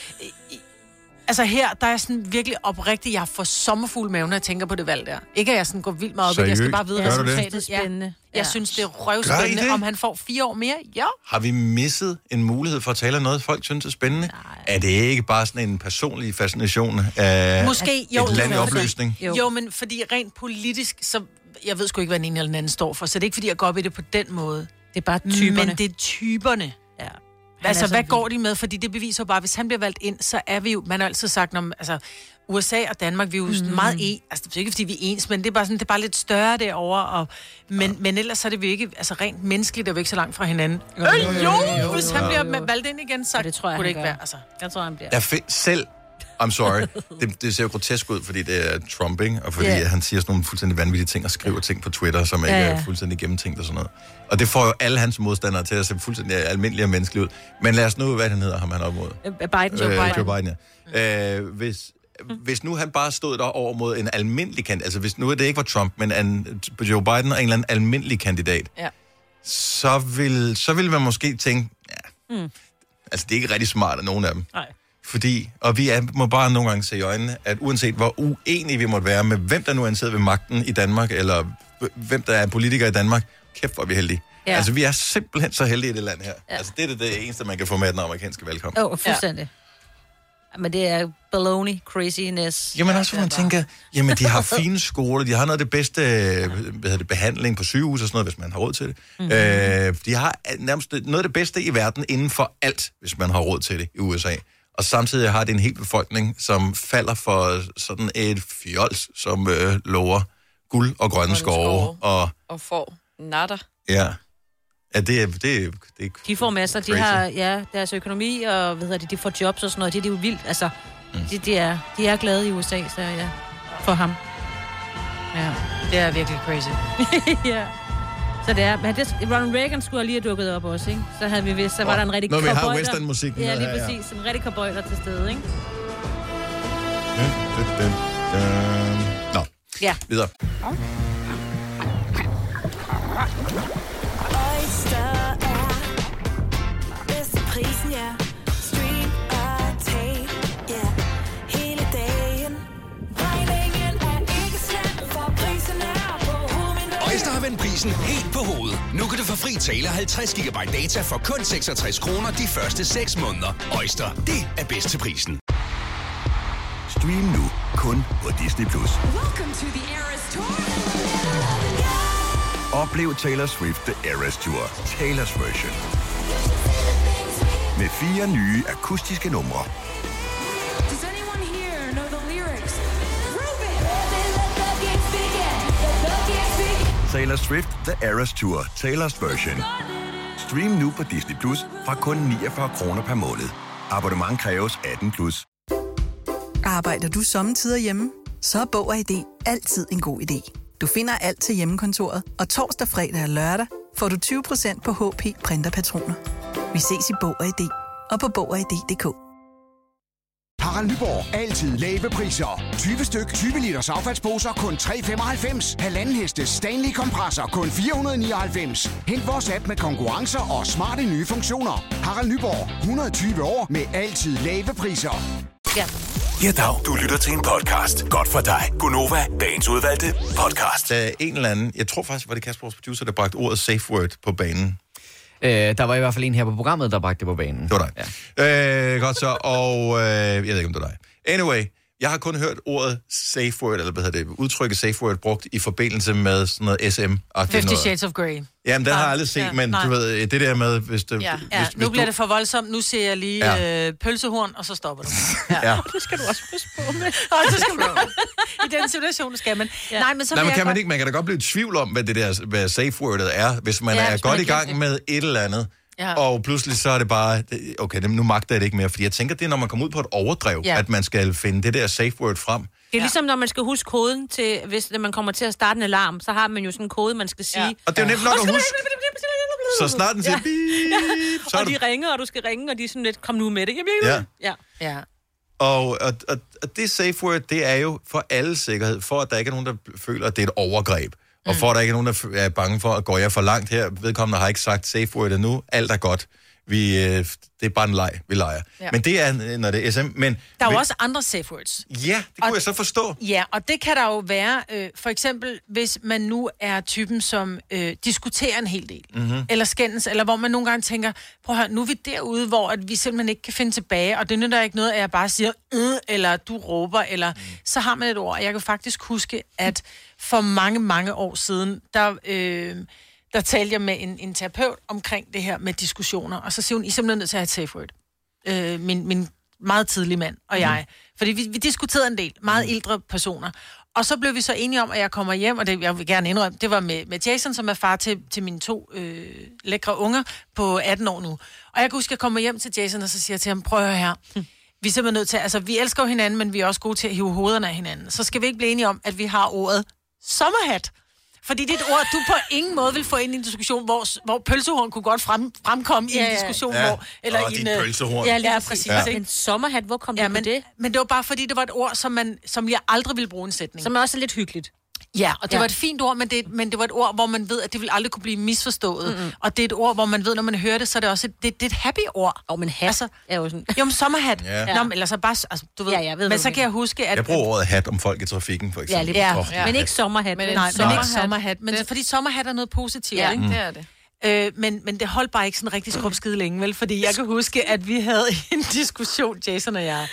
altså her, der er sådan virkelig oprigtig. Jeg får sommerfugl maven, når jeg tænker på det valg der. Ikke at jeg sådan går vildt meget op i det. Jeg skal bare vide det? resultatet. Det er spændende. Ja. Jeg Ja. synes, det er røvspændende, det? om han får fire år mere. Ja. Har vi misset en mulighed for at tale om noget, folk synes er spændende? Nej. Er det ikke bare sådan en personlig fascination af Måske, jo. et land i jo, opløsning? Jo. jo, men fordi rent politisk, så... Jeg ved sgu ikke, hvad den ene eller den anden står for, så det er ikke, fordi jeg går op i det på den måde. Det er bare typerne. Men det er typerne. Altså, er så hvad går de med? Fordi det beviser jo bare, hvis han bliver valgt ind, så er vi jo... Man har altid sagt, om, altså, USA og Danmark, vi er jo mm. meget en... Altså, det er ikke, fordi vi er ens, men det er bare, sådan, det er bare lidt større derovre. Og, men, ja. men ellers så er det vi ikke... Altså, rent menneskeligt er vi ikke så langt fra hinanden. Jo, jo, jo, jo, hvis han bliver valgt ind igen, så det tror jeg, kunne det ikke gør. være. Altså, Jeg tror, han bliver. Fi- selv, I'm sorry, det, det ser jo grotesk ud, fordi det er Trump, ikke? Og fordi yeah. han siger sådan nogle fuldstændig vanvittige ting og skriver ting på Twitter, som ikke Ja, ja, ja. er fuldstændig gennemtænkt og sådan noget. Og det får jo alle hans modstandere til at se fuldstændig almindelige og menneskelige ud. Men lad os nu, hvad han hedder, ham han er op mod. Øh, Biden, Joe Øh, Biden. Joe Biden, ja. Øh, hvis, hvis nu han bare stod der over mod en almindelig kandidat, altså hvis nu det ikke var Trump, men en, Joe Biden og en eller anden almindelig kandidat, Ja. så vil, så vil man måske tænke, ja, Mm. altså det er ikke rigtig smart af nogen af dem. Nej. Fordi, og vi er, må bare nogle gange se i øjnene, at uanset hvor uenige vi måtte være med, hvem der nu ansætter ved magten i Danmark, eller hvem der er politiker i Danmark, kæft hvor er vi heldige. Ja. Altså, vi er simpelthen så heldige i det land her. Ja. Altså, det er det, det eneste, man kan få med den amerikanske valgkamp. Åh, oh, fuldstændig. Ja. Men det er baloney, craziness. Jamen også, hvor man tænker, jamen de har fine skoler, de har noget af det bedste hvad hedder det, behandling på sygehus og sådan noget, hvis man har råd til det. Mhm. Mm-hmm. Øh, de har nærmest noget af det bedste i verden inden for alt, hvis man har råd til det i USA. Og samtidig har det en hel befolkning, som falder for sådan et fjols, som øh, lover guld og grønne skove. Og Og får natter. ja, ja det, er, det, er- det er De får masser, de Crazy. har ja, deres økonomi, og hvad hedder det, de får jobs og sådan noget. Det, det er jo vildt, altså. Mm. De, de, er, de er glade i USA, så ja, for ham. Ja. Det er virkelig crazy. (laughs) ja. Så det er, men det, Ronald Reagan skulle lige have dukket op også, ikke? Så havde vi vist, så var Åh, der en rigtig når vi har cowboy der- westernmusikken Ja, lige her, ja. præcis. En rigtig cowboy der til stede, ikke? Nå, Ja. videre. Oyster Nu kan du få fri tale 50 GB data for kun 66 kroner de første 6 måneder. Øjster, det er bedst til prisen. Stream nu kun på Disney+. Plus. Oplev Taylor Swift The Eras Tour, Taylor's version. Med fire nye akustiske numre. Taylor Swift The Eras Tour, Taylor's version. Stream nu på Disney Plus fra kun 49 kroner per måned. Abonnement kræves 18 plus. Arbejder du sommetider hjemme? Så er Bog og ID altid en god idé. Du finder alt til hjemmekontoret, og torsdag, fredag og lørdag får du 20% på HP printerpatroner. Vi ses i Bog og ID og på Bog og ID.dk. Harald Nyborg. Altid lave priser. 20 styk, 20 liters affaldsposer kun 3,95. Halvanden heste Stanley kompresser kun 499. Hent vores app med konkurrencer og smarte nye funktioner. Harald Nyborg. 120 år med altid lave priser. Ja. Ja, dag. Du lytter til en podcast. Godt for dig. Gunova, dagens udvalgte podcast. Der er en eller anden, jeg tror faktisk, var det Kasper, vores producer, der bragte ordet safe word på banen. Øh, der var i hvert fald en her på programmet, der bragte det på banen. Det var dig. Ja. Øh, godt så, og øh, jeg ved ikke, om det er dig. Anyway, jeg har kun hørt ordet safe word, eller hvad hedder det, udtrykket safe word, brugt i forbindelse med sådan noget SM. 50 Shades of Grey. Jamen, den har jeg Nej, aldrig set, ja, men nej. du ved, det der med, hvis det... Ja, hvis, ja hvis nu bliver du, det for voldsomt. Nu ser jeg lige Ja. ja. øh, pølsehorn, og så stopper det. (laughs) Ja. Det skal du også passe på med. Og det skal du. (laughs) I den situation skal man. Ja. Nej, men så Nej, men jeg kan man godt- ikke, man kan da godt blive i tvivl om, hvad det der hvad safe wordet er, hvis man Ja, ja, er hvis man godt har i gang med et eller andet. Ja. Og pludselig så er det bare, okay, nu magter jeg det ikke mere. Fordi jeg tænker, det er, når man kommer ud på et overdrev, Ja. ja. at man skal finde det der safe word frem. Det er ligesom, når man skal huske koden til, hvis man kommer til at starte en alarm, så har man jo sådan en kode, man skal sige. Ja. Og det er jo nemt nok at huske. Så snart den siger, ja. så er og du- de ringer, og du skal ringe, og de er sådan lidt, kom nu med det. Ja. ja. ja. Og, og, og, og det safe word, det er jo for alle sikkerhed, for at der ikke er nogen, der føler, at det er et overgreb. Og for at der ikke er nogen, der er bange for, at går jeg for langt her, vedkommende har ikke sagt safe word endnu, alt er godt. Vi, øh, det er bare en leg, vi leger. Ja. Men det er, øh, når det er SM. Men, Der er jo også andre safe words. Ja, det kunne jeg så forstå. Ja, og det kan der jo være, øh, for eksempel, hvis man nu er typen, som øh, diskuterer en hel del, Mhm. eller skændes, eller hvor man nogle gange tænker, prøv at høre, nu er vi derude, hvor at vi simpelthen ikke kan finde tilbage, og det nytter ikke noget, at jeg bare siger, øh, eller du råber, eller Mm. så har man et ord. Og Jeg kan faktisk huske, at for mange, mange år siden, der... Øh, der talte jeg med en, en terapeut omkring det her med diskussioner, og så siger hun, I er simpelthen nødt til at have et safe word. Øh, min, min meget tidlige mand og jeg. Fordi vi, vi diskuterede en del, meget ældre personer. Og så blev vi så enige om, at jeg kommer hjem, og det jeg vil gerne indrømme, det var med, med Jason, som er far til, til mine to øh, lækre unger på 18 år nu. Og jeg kan huske, at jeg kommer hjem til Jason, og så siger jeg til ham, prøv at høre her, vi er simpelthen nødt til, altså vi elsker jo hinanden, men vi er også gode til at hive hovederne af hinanden. Så skal vi ikke blive enige om, at vi har ordet sommerhat. Fordi det er et ord, du på ingen måde vil få ind i en diskussion, hvor, hvor pølsehorn kunne godt frem, fremkomme ja, i en diskussion, Ja. hvor... Eller Åh, i dit en, øh, pølsehorn. Ja, lige Ja. præcis. Ja. Ikke? En sommerhat, hvor kom ja, du men, på det? Men det var bare fordi, det var et ord, som, man, som jeg aldrig ville bruge i en sætning. Som er også lidt hyggeligt. Ja, og det Ja. ja. var et fint ord, men det, men det var et ord, hvor man ved, at det vil aldrig kunne blive misforstået. Mm-hmm. Og det er et ord, hvor man ved, når man hører det, så er det også et, det, det er et happy ord. Og men hat altså, er jo sådan... Jo, men sommerhat. Ja. Ja. Nå, men, eller så bare, altså, du ved. Ja, jeg ved, men så kan jeg huske, at... Jeg bruger ordet hat om folk i trafikken, for Ja, eksempel. lige, ja. Åh, ja. Men ikke sommerhat. Men nej, en men ikke sommerhat. sommerhat. Men det... fordi sommerhat er noget positivt, Ja, ikke? det er det. Øh, men, men det holdt bare ikke sådan rigtig skrubskide længe, vel? Fordi jeg kan huske, at vi havde (laughs) en diskussion, Jason og jeg.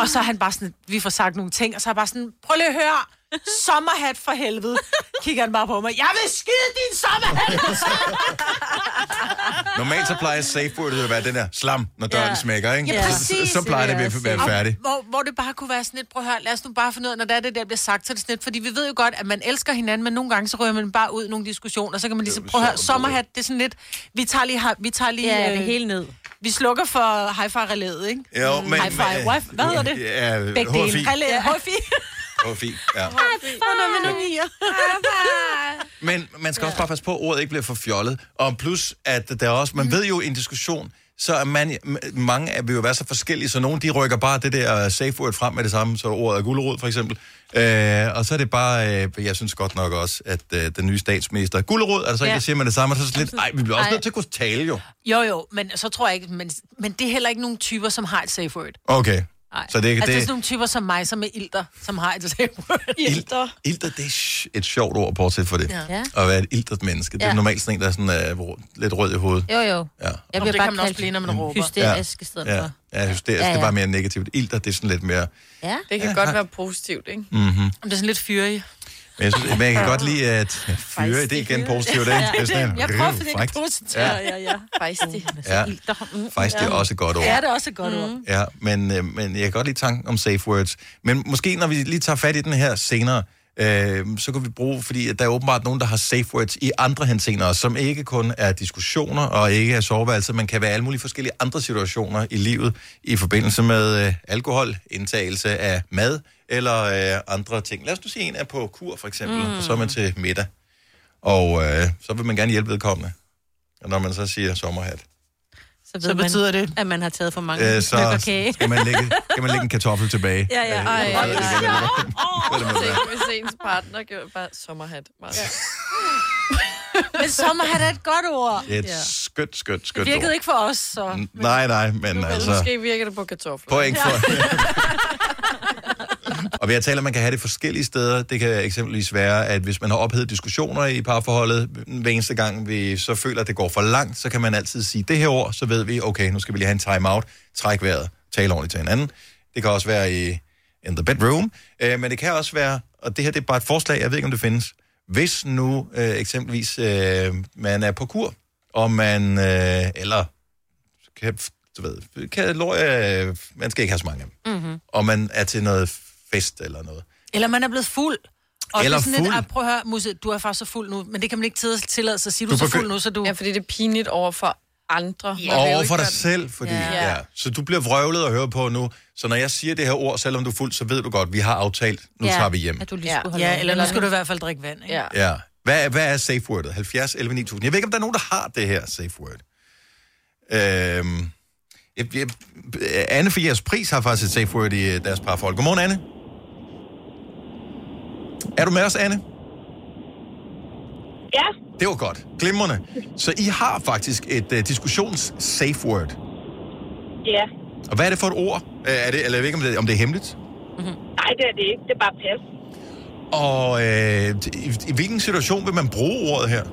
Og så er han bare sådan, vi får sagt nogle ting, og så er jeg bare sådan, prøv lige at høre, sommerhat for helvede. Kigger han bare på mig, jeg vil skide din sommerhat! (laughs) Normalt så plejer safe wordet at være den der slam, når døren Ja. smækker, ikke? Ja, præcis. Så, så plejer det at være færdig. Hvor, hvor det bare kunne være sådan lidt, prøv at høre, lad os nu bare finde ud af, når det er det der bliver sagt, så er det sådan lidt, fordi vi ved jo godt, at man elsker hinanden, men nogle gange så rører man bare ud i nogle diskussioner, og så kan man lige så, prøv at høre, sommerhat, det er sådan lidt, vi tager lige, vi tager lige, Ja, det hele ned. Vi slukker for hi-fi-relæet, ikke? Jo, men... Hi-fi, hvad hedder det? Ja, Begge dele. HFI. (laughs) Relæet, HFI. HFI, ja. Hi-fi. (laughs) Men man skal også bare passe på, at ordet ikke bliver for fjollet. Og plus, at der er også, man ved jo i en diskussion, så er man, mange af vil jo være så forskellige, så nogle de rykker bare det der safe word frem med det samme, så ordet er gulerod for eksempel. Øh, og så er det bare, øh, jeg synes godt nok også, at øh, den nye statsminister er gulerod, altså ikke, Ja. der siger man det samme, og så er det lidt, ej, vi bliver også Ej. nødt til at kunne tale jo. Jo, jo, men så tror jeg ikke, men, men det er heller ikke nogen typer, som har et safe word. Okay. Nej. Så det, altså, det er det, sådan nogle typer som mig, som er ilter, som har et word. (laughs) Ilter. ilter, det er et sjovt ord, bortset for det. Ja. At være et iltert menneske. Det er Ja. normalt sådan en, der er sådan, uh, lidt rød i hovedet. Jo, jo. Ja. Jeg det bliver kan bare man også blive, når man råber. hysterisk i stedet ja. for. Ja, hysterisk, ja, Ja, det er bare mere negativt. Ilter, det er sådan lidt mere... Ja. Det kan Ja, godt har- være positivt, ikke? Mm-hmm. Det er sådan lidt fyrig. Men jeg, synes, men jeg kan godt lide at fyre, det er igen positivt, ikke? Ja, Det er sådan, jeg prøver, fordi det er positivt. Ja. Ja, ja. Fejstig. Ja, faktisk det er også et godt ord. Ja, det er også et godt ord. Ja, men, øh, men jeg kan godt lide tanken om safe words. Men måske, når vi lige tager fat i den her senere, øh, så kan vi bruge, fordi der er åbenbart nogen, der har safe words i andre henseender, som ikke kun er diskussioner og ikke er soveværelser, men kan være alle mulige forskellige andre situationer i livet i forbindelse med øh, alkohol, indtagelse af mad eller øh, andre ting. Lad os nu sige, en er på kur for eksempel, mm. og så er man til middag, og øh, så vil man gerne hjælpe vedkommende. Og når man så siger sommerhat, Så, ved Så man, betyder det- at man har taget for mange øh, så kage. skal man, lægge, skal man lægge en kartoffel tilbage. Ja, ja. Øh, Ej, så er det hvis ens partner gjorde bare sommerhat. Meget. Men sommerhat er et godt ord. Det er et skønt, skønt, Det virkede ord. ikke for os, så... Nej, nej, men altså... Måske virker det på kartofler. Point for... (laughs) (laughs) Og vi har talt om, at man kan have det forskellige steder. Det kan eksempelvis være, at hvis man har ophedet diskussioner i parforholdet, hver eneste gang vi så føler, at det går for langt, så kan man altid sige det her ord, så ved vi, okay, nu skal vi lige have en time-out, træk vejret, tale ordentligt til hinanden. Det kan også være i in the bedroom, øh, men det kan også være, og det her det er bare et forslag, jeg ved ikke, om det findes, hvis nu øh, eksempelvis øh, man er på kur, og man, øh, eller kan, du ved, kan, øh, man skal ikke have så mange Mm-hmm. og man er til noget fest eller noget. Eller man er blevet fuld. Og Eller det er sådan fuld. Lidt, ah, prøv at høre, Musse, du er faktisk så fuld nu, men det kan man ikke tillade- tillade sig at sige, du, Du er så begy- fuld nu, så du... Ja, fordi det er pinligt over for andre. Og over for dig selv, fordi, Ja. ja. ja. Så du bliver vrøvlet at høre på nu. Så når jeg siger det her ord, selvom du er fuld, så ved du godt, vi har aftalt, nu Ja, tager vi hjem. At du lige Ja, skulle holde ja eller nu skal du i hvert fald drikke vand, ikke? Ja. Ja. Hvad, er- hvad er safe wordet? 70, 11, 9000. Jeg ved ikke, om der er nogen, der har det her safe word. Øhm, jeg, jeg, Anne for jeres pris har faktisk et safe word i øh, deres parforhold. Godmorgen, Anne. Er du med os, Anne? Ja. Det var godt. Glimrende. Så I har faktisk et uh, diskussions-safe word. Ja. Og hvad er det for et ord? Øh, Er det, eller jeg ved ikke, om det, om det er hemmeligt? Nej, det er det ikke. Det er bare pas. Og øh, i, i hvilken situation vil man bruge ordet her?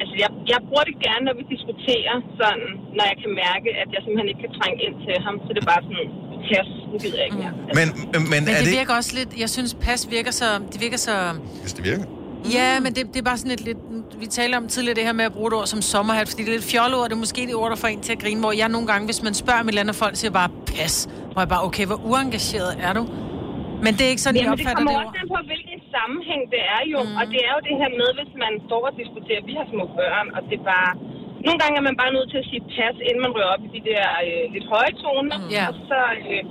Altså, jeg, jeg bruger det gerne, når vi diskuterer sådan, når jeg kan mærke, at jeg simpelthen ikke kan trænge ind til ham. Så det er bare sådan, pas, nu gider jeg ikke mere. Men, men, Men er det, det... virker også lidt, jeg synes pas virker så, det virker så, Hvis det virker. ja, men det, det er bare sådan et lidt, vi taler om tidligere det her med at bruge et ord som sommerhat, fordi det er lidt fjolleord, det er måske det ord, der får en til at grine, hvor jeg nogle gange, hvis man spørger mit land, og folk siger bare pas, hvor jeg bare, okay, hvor uengageret er du? Men det er ikke sådan, jeg Jamen, det opfatter kommer det, også ord. an på, hvilken sammenhæng det er jo. Mm. Og det er jo det her med, hvis man står og diskuterer, vi har små børn, og det er bare... Nogle gange er man bare nødt til at sige pas, inden man rører op i de der øh, lidt høje toner. Mm. Ja. Og så, øh,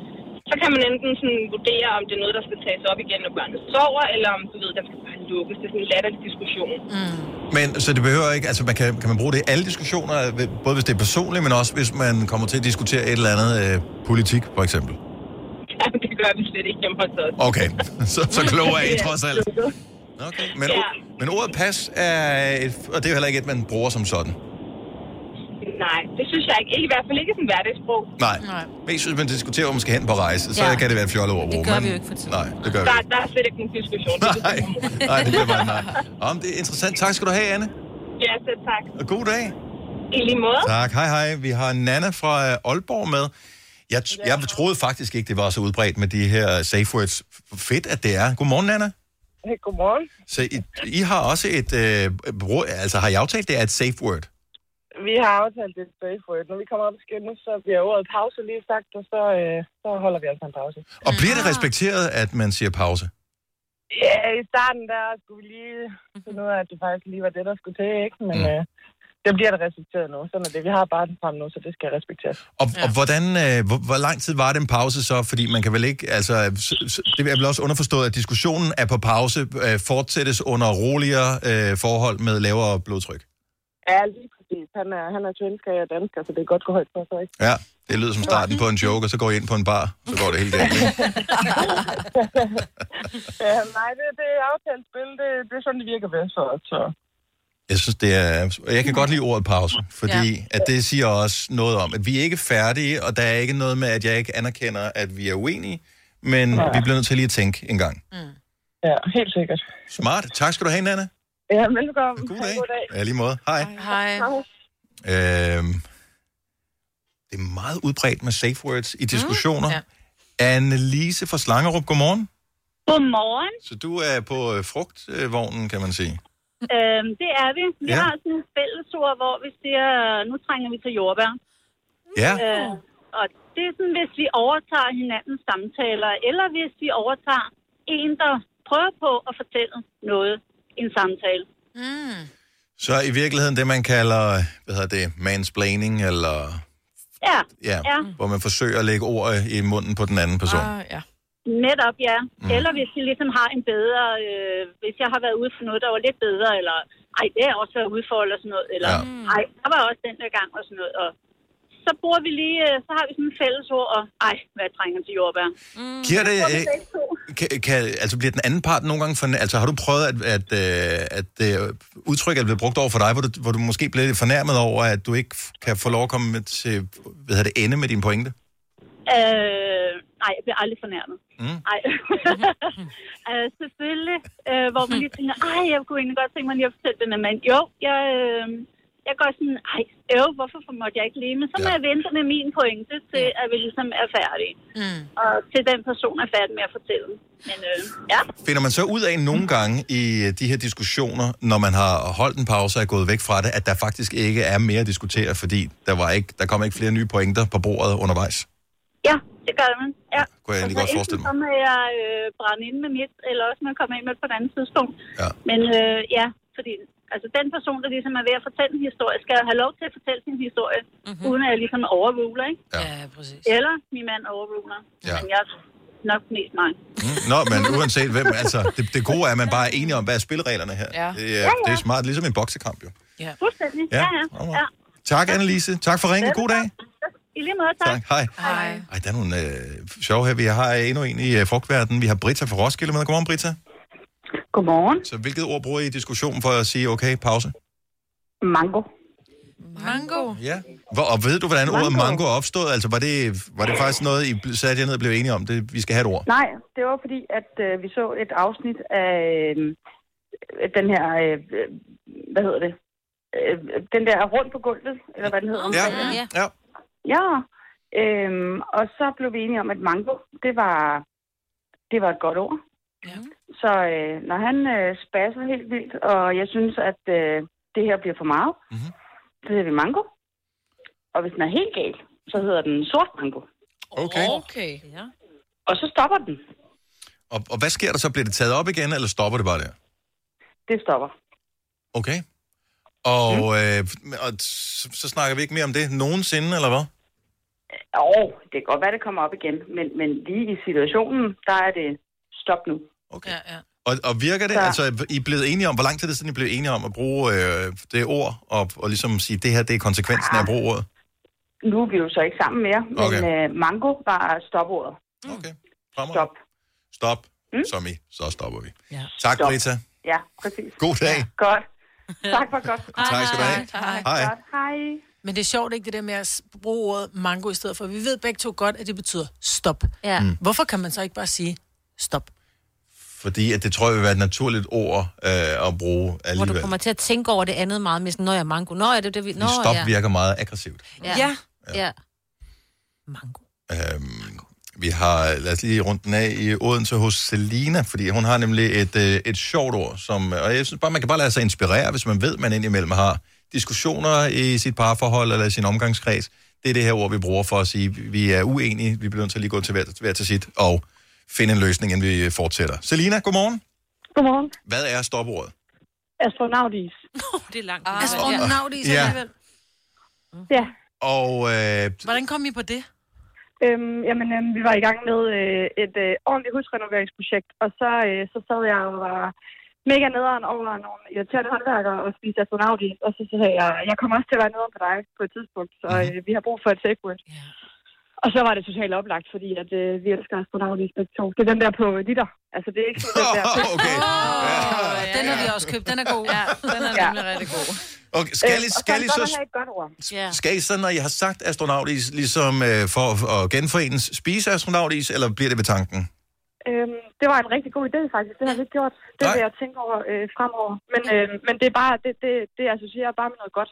så kan man enten sådan vurdere, om det er noget, der skal tages op igen, når børnene sover, eller om, du ved, der skal bare lukkes. Det er sådan en latterlig diskussion. Mm. Men så det behøver ikke, altså man kan, kan man bruge det i alle diskussioner, både hvis det er personligt, men også hvis man kommer til at diskutere et eller andet øh, politik, for eksempel. Ja, det gør vi slet ikke hjemme hos os. Okay, (laughs) så, så klog er I (laughs) trods alt. Okay, men, Ja. men ordet pas er, et, og det er jo heller ikke et, man bruger som sådan. Nej, det synes jeg ikke. ikke. I hvert fald ikke som hverdagssprog. Nej. Mest hvis man diskuterer, hvor man skal hen på rejse, så Ja. kan det være et fjollet ord. Det gør men- vi jo ikke for tiden. Nej, det gør vi Der, ikke. der er slet ikke nogen diskussion. (laughs) Nej, nej, det bliver bare nej. Om det er interessant. Tak skal du have, Anne. Ja, selv tak. Og god dag. I lige måde. Tak. Hej, hej. Vi har Nana fra øh, Aalborg med. Jeg, t- jeg troede faktisk ikke, det var så udbredt med de her safe words. Fedt, at det er. Godmorgen, Nana. Hey, godmorgen. Så I, I har også et... Øh, brug, altså, har I aftalt, det er et safe word? Vi har aftalt det safe word. Når vi kommer op og skændes, så bliver ordet pause lige sagt, og så, øh, så holder vi altså en pause. Og bliver det respekteret, at man siger pause? Ja, i starten der skulle vi lige finde ud af, at det faktisk lige var det, der skulle til, ikke? Men mm. øh, det bliver det respekteret nu. Sådan er det. Vi har bare den frem nu, så det skal respekteres. Og, ja. og hvordan, øh, hvor, hvor lang tid var den pause så? Fordi man kan vel ikke, altså, det er vel også underforstået, at diskussionen er på pause, øh, fortsættes under roligere øh, forhold med lavere blodtryk. Ja, lige præcis. Han er, han er svensker, jeg er dansker, så det er godt gå højt på sig, ikke? Ja, det lyder som starten på en joke, og så går I ind på en bar, så går det helt galt. ikke? (laughs) ja, nej, det, det er aftalt spil. Det, det er sådan, det virker bedst for os. Så. Jeg synes, det er... og Jeg kan godt lide ordet pause, fordi ja. at det siger også noget om, at vi er ikke færdige, og der er ikke noget med, at jeg ikke anerkender, at vi er uenige, men Nej. vi bliver nødt til lige at tænke en gang. Ja, helt sikkert. Smart. Tak skal du have, Nana. Ja, velkommen. God dag. God dag. Ja, lige måde. Hej. Hej. Øhm, det er meget udbredt med safe words i diskussioner. ja. Anne-Lise fra Slangerup, godmorgen. Godmorgen. Så du er på øh, frugtvognen, kan man sige. Øhm, det er vi. Vi Ja. har sådan en fællesord, hvor vi siger, nu trænger vi til jordbær. Ja. Øh, og det er sådan, hvis vi overtager hinandens samtaler, eller hvis vi overtager en, der prøver på at fortælle noget en samtale. Mm. Så i virkeligheden det, man kalder, hvad hedder det, mansplaining, eller Ja, ja, ja. hvor man forsøger at lægge ord i munden på den anden person. Ah, ja. Netop, ja. Mm. Eller hvis vi ligesom har en bedre, øh, hvis jeg har været ude for noget, der var lidt bedre, eller ej, det har jeg også været ude for, eller sådan noget, eller Ja. ej, der var også den der gang, og sådan noget, og så bruger vi lige, øh, så har vi sådan en fælles ord, og ej, hvad jeg trænger til jordbær. Mm. Giver det, øh. Kan, kan, altså bliver den anden part nogle gange for, altså har du prøvet at, at, øh, at øh, udtryk er blevet brugt over for dig, hvor du, hvor du måske blev lidt fornærmet over, at du ikke kan få lov at komme til, hvad hedder det, ende med din pointe? Øh, nej, jeg bliver aldrig fornærmet. Mm. Nej. (laughs) øh, selvfølgelig, øh, hvor man lige tænker, ej, jeg kunne egentlig godt tænke mig lige at fortælle den her mand. Jo, jeg, øh, jeg går sådan, ej, øv, hvorfor måtte jeg ikke lige? Men så må ja. jeg vente med min pointe til, at vi ligesom er færdige. Mm. Og til den person er færdig med at fortælle. Men øh, ja, Finder man så ud af nogle gange i øh, de her diskussioner, når man har holdt en pause og er gået væk fra det, at der faktisk ikke er mere at diskutere, fordi der, var ikke, der kom ikke flere nye pointer på bordet undervejs? ja, det gør man. Ja. Kunne jeg egentlig Og godt forestille mig. så må jeg øh, brænde ind med mit, eller også må jeg komme ind med på et andet tidspunkt. Ja. Men øh, ja, fordi Altså den person, der ligesom er ved at fortælle en historie, skal have lov til at fortælle sin historie, mm-hmm. uden at jeg ligesom overruler, ikke? Ja, ja præcis. Eller min mand overruler. Ja. Men jeg er nok mest mig. Nå, men uanset hvem, altså, det, det gode er, at man bare er enige om, hvad er spillereglerne her. Ja. Det, Ja, er, ja. det er smart, ligesom en boksekamp jo. Ja. Fuldstændig. Ja, Ja, ja. ja. Tak, Annelise. Tak for ringen. God dag. I lige måde, tak. Tak. Hej. Hej. Ej, der er nogle øh, sjove her. Vi har endnu en i øh, frugtverdenen. Vi har Britta fra Roskilde med. Godmorgen, Britta. Godmorgen. Så hvilket ord bruger I i diskussionen for at sige, okay, pause? Mango. Mango? Ja. Hvor, og ved du, hvordan ordet Mango. mango er opstået? Altså, var det, var det faktisk noget, I satte jer ned og blev enige om? Det, vi skal have et ord. Nej, det var fordi, at øh, vi så et afsnit af øh, den her, øh, hvad hedder det? Øh, den der rundt på gulvet, eller hvad den hedder. Ja, ja. ja. Ja, øhm, og så blev vi enige om, at mango, det var, det var et godt ord. Ja. Så øh, når han øh, spasser helt vildt, og jeg synes, at øh, det her bliver for meget, mm-hmm. så hedder vi mango. Og hvis den er helt gal, så hedder den sort mango. Okay. Okay. Ja. Og så stopper den. Og, og hvad sker der så? Bliver det taget op igen, eller stopper det bare der? Det stopper. Okay. Og, mm. øh, og så, så snakker vi ikke mere om det nogensinde, eller hvad? Jo, det kan godt være, det kommer op igen, men, men lige i situationen, der er det stop nu. Okay. Ja, ja. Og, og virker det? Så- Altså, I er blevet enige om, hvor lang tid er det siden, I blev enige om at bruge øh, det ord, og, og ligesom sige, det her, det er konsekvensen af at bruge ordet? Nu er vi jo så ikke sammen mere, men Okay. øh, mango var stopordet. Okay. Stop. Stop, mm. som I, så stopper vi. Ja. Tak, Stop. Britta. Ja, præcis. God dag. Godt. (laughs) Tak for godt. Tak skal du have. Hej. Hej. Godt. Hej. Men det er sjovt ikke, det der med at bruge ordet mango i stedet for. Vi ved begge to godt, at det betyder stop. Ja. Mm. Hvorfor kan man så ikke bare sige stop? Fordi at det tror jeg vil være et naturligt ord øh, at bruge Hvor du alligevel. kommer til at tænke over det andet meget med sådan, når jeg mango. Nå, ja, det er det, vi... Nå, stop ja. virker meget aggressivt. Ja. ja. ja. Øhm, vi har, lad os lige rundt den af i Odense hos Selina, fordi hun har nemlig et, øh, et sjovt ord, som, og jeg synes bare, man kan bare lade sig inspirere, hvis man ved, man indimellem har diskussioner i sit parforhold eller i sin omgangskreds. Det er det her ord, vi bruger for at sige, vi er uenige, vi bliver nødt til at lige gå til hver, hver til sit og finde en løsning, inden vi fortsætter. Selina, godmorgen. Godmorgen. Hvad er stopordet? Astronautis. det er langt. Ah, Astronautis Ja. alligevel. Ja. Og øh, Hvordan kom I på det? Øhm, jamen, øhm, vi var i gang med øh, et øh, ordentligt husrenoveringsprojekt, og så, øh, så sad jeg og var mega nederen over nogle irriterende håndværkere og spiste astronautis, og så sagde jeg, jeg kommer også til at være nederen på dig på et tidspunkt, så Mhm. øh, vi har brug for et safe word. Og så var det totalt oplagt, fordi at, øh, vi elsker to. Det er den der på liter. Altså, det er ikke sådan den der... (laughs) okay. Oh, den har vi også købt. Den er god. Ja, den er nemlig rigtig god. Okay, skal I, Øh, skal I så... Ja. Skal I så, når I har sagt astronautis, ligesom øh, for at genforenes, spise astronautis, eller bliver det ved tanken? Øhm, det var en rigtig god idé, faktisk. Det har vi ikke gjort. Det vil jeg tænke over øh, fremover. Men, øh, men det er bare, det, det, det associerer bare med noget godt.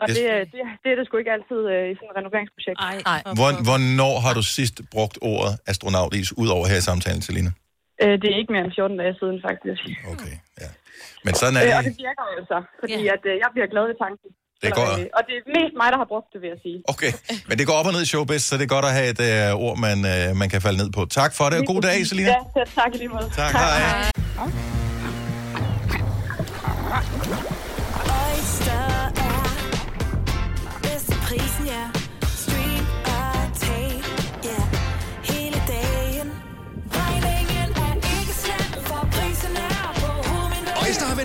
Og Yes. det, er- det, det er det sgu ikke altid øh, i sådan et renoveringsprojekt. Nej. Hvor, hvornår har du sidst brugt ordet astronautis, ud over her i samtalen, Selina? Øh, det er ikke mere end 14 dage siden, faktisk. Okay, ja. Men sådan er Øh, og det. det virker jo så, fordi at, øh, jeg bliver glad ved tanken. Det går. Og, øh, og det er mest mig, der har brugt det, vil jeg sige. Okay, men det går op og ned i showbiz, så det er godt at have et øh, ord, man, øh, man kan falde ned på. Tak for det, og god dag, Selina. Ja, tak i lige måde. Tak, hej. Oyster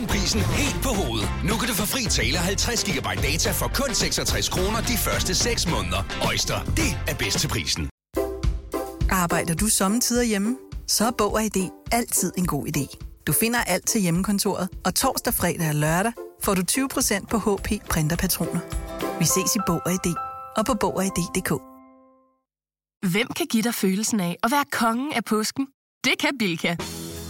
vendt prisen helt på hovedet. Nu kan du få fri tale 50 GB data for kun 66 kroner de første 6 måneder. Øjster, det er bedst til prisen. Arbejder du sommetider hjemme? Så er Bog og ID altid en god idé. Du finder alt til hjemmekontoret, og torsdag, fredag og lørdag får du 20% på HP printerpatroner. Vi ses i Bog og ID og på Bog og ID.dk. Hvem kan give dig følelsen af at være kongen af påsken? Det kan Bilka!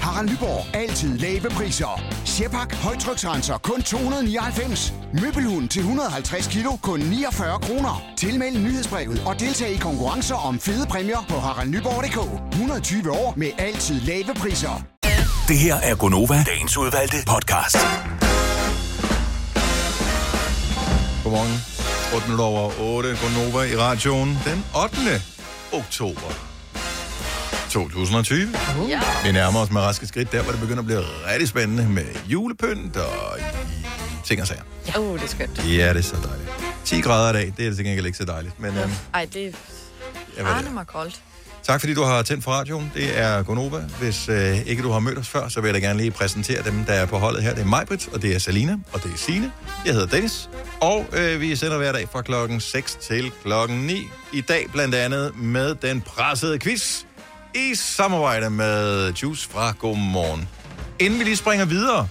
Harald Nyborg. Altid lave priser. Sjehpak højtryksrenser kun 299. Møbelhund til 150 kilo kun 49 kroner. Tilmeld nyhedsbrevet og deltag i konkurrencer om fede præmier på haraldnyborg.dk. 120 år med altid lave priser. Det her er Gonova, dagens udvalgte podcast. Godmorgen. 8 over 8. Gonova i radioen den 8. oktober. 2020. Ja. Vi nærmer os med raske skridt, der hvor det begynder at blive rigtig spændende med julepynt og ting og sager. Ja. Uh, det er skønt. Ja, det er så dejligt. 10 grader i dag, det er til gengæld ikke så dejligt. Men øhm, Ej, det er jeg ved det. Arne mig koldt. Tak fordi du har tændt for radioen. Det er Gonova. Hvis øh, ikke du har mødt os før, så vil jeg da gerne lige præsentere dem, der er på holdet her. Det er Majbrit, og det er Salina, og det er Sine. Jeg hedder Dennis, og øh, vi sender hver dag fra klokken 6 til klokken 9. I dag blandt andet med den pressede quiz i samarbejde med Juice fra Godmorgen. Inden vi lige springer videre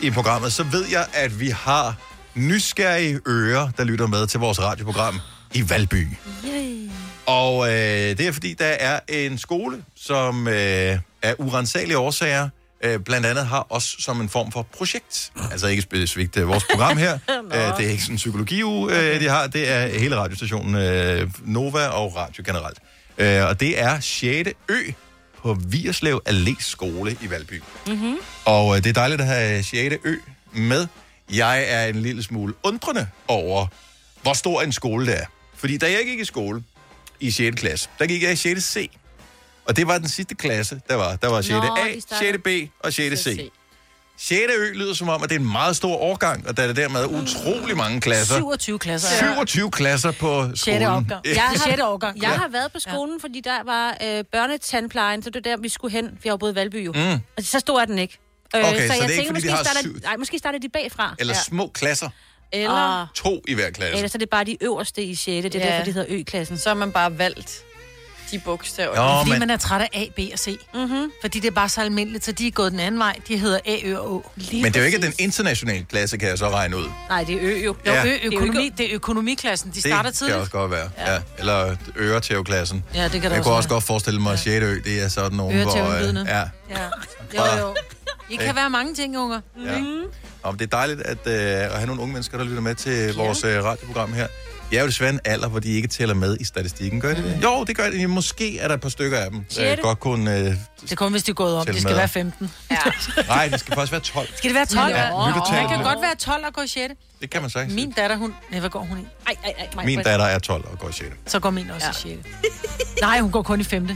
i programmet, så ved jeg, at vi har nysgerrige ører, der lytter med til vores radioprogram i Valby. Yay. Og øh, det er fordi, der er en skole, som øh, af urensagelige årsager øh, blandt andet har os som en form for projekt. Altså ikke specifikt øh, vores program her. (laughs) øh, det er ikke sådan en psykologiuge, øh, de har. Det er hele radiostationen øh, Nova og Radio generelt. Øh, og det er 6. Ø på Vierslev Allé skole i Valby. Mm-hmm. Og øh, det er dejligt at have 6. Ø med. Jeg er en lille smule undrende over, hvor stor en skole det er. Fordi da jeg gik i skole i 6. klasse, der gik jeg i 6. C. Og det var den sidste klasse, der var. Der var 6. Nå, A, de starter- 6. B og 6. C. 6. Ø lyder som om, at det er en meget stor årgang, og der er dermed utrolig mange klasser. 27 klasser. 27 klasser på skolen. 6. årgang. Ja. Jeg har, 6. årgang. Jeg har været på skolen, fordi der var øh, børnetandplejen, så det er der, vi skulle hen. Vi har jo boet i Valby jo. Mm. Og så stod jeg den ikke. Øh, Okay, så det er jeg ikke, tænker, fordi de måske har starter, syv- nej, måske starter de bagfra. Eller små klasser. Eller, To i hver klasse. eller så er det bare de øverste i 6. Det er Ja. derfor, de hedder Ø-klassen. Så har man bare valgt de bogstaver. Nå, fordi men- man er træt af A, B og C. Mm-hmm. Fordi det er bare så almindeligt, så de er gået den anden vej. De hedder A, Ø og Å. Lige Men det er jo ikke den internationale klasse, kan jeg så regne ud. Nej, det er Ø jo. Jo, Ja. ø, økonomi, det er økonomiklassen. De starter det tidligt. kan også godt være. Ja. ja. Eller øretævklassen. Ja, det kan det Jeg også kunne også være. godt forestille mig, at 6. ø, det er sådan nogen, hvor... Øretævnvidne. ja. Ja. Jo, (laughs) jo. I kan være mange ting, unger. Ja. Og det er dejligt at, øh, at have nogle unge mennesker, der lytter med til vores øh, radioprogram her. Jeg er jo desværre en alder, hvor de ikke tæller med i statistikken. Gør de det? Jo, det gør de. Måske er der et par stykker af dem, der Sjette. godt kunne... Øh, Det er kun, hvis de er gået op. Tæl Det skal med. være 15. Ja. (laughs) nej, det skal faktisk være 12. Skal det være 12? Ja, lyttertallet. Man kan godt være 12 og gå i 6. Det kan man sagtens. Min datter, hun... Nej, hvad går hun i? Ej, ej, ej. mig, Min Britt. datter er 12 og går i 6. Så går min også ja. i 6. Nej, hun går kun i 5. Nej.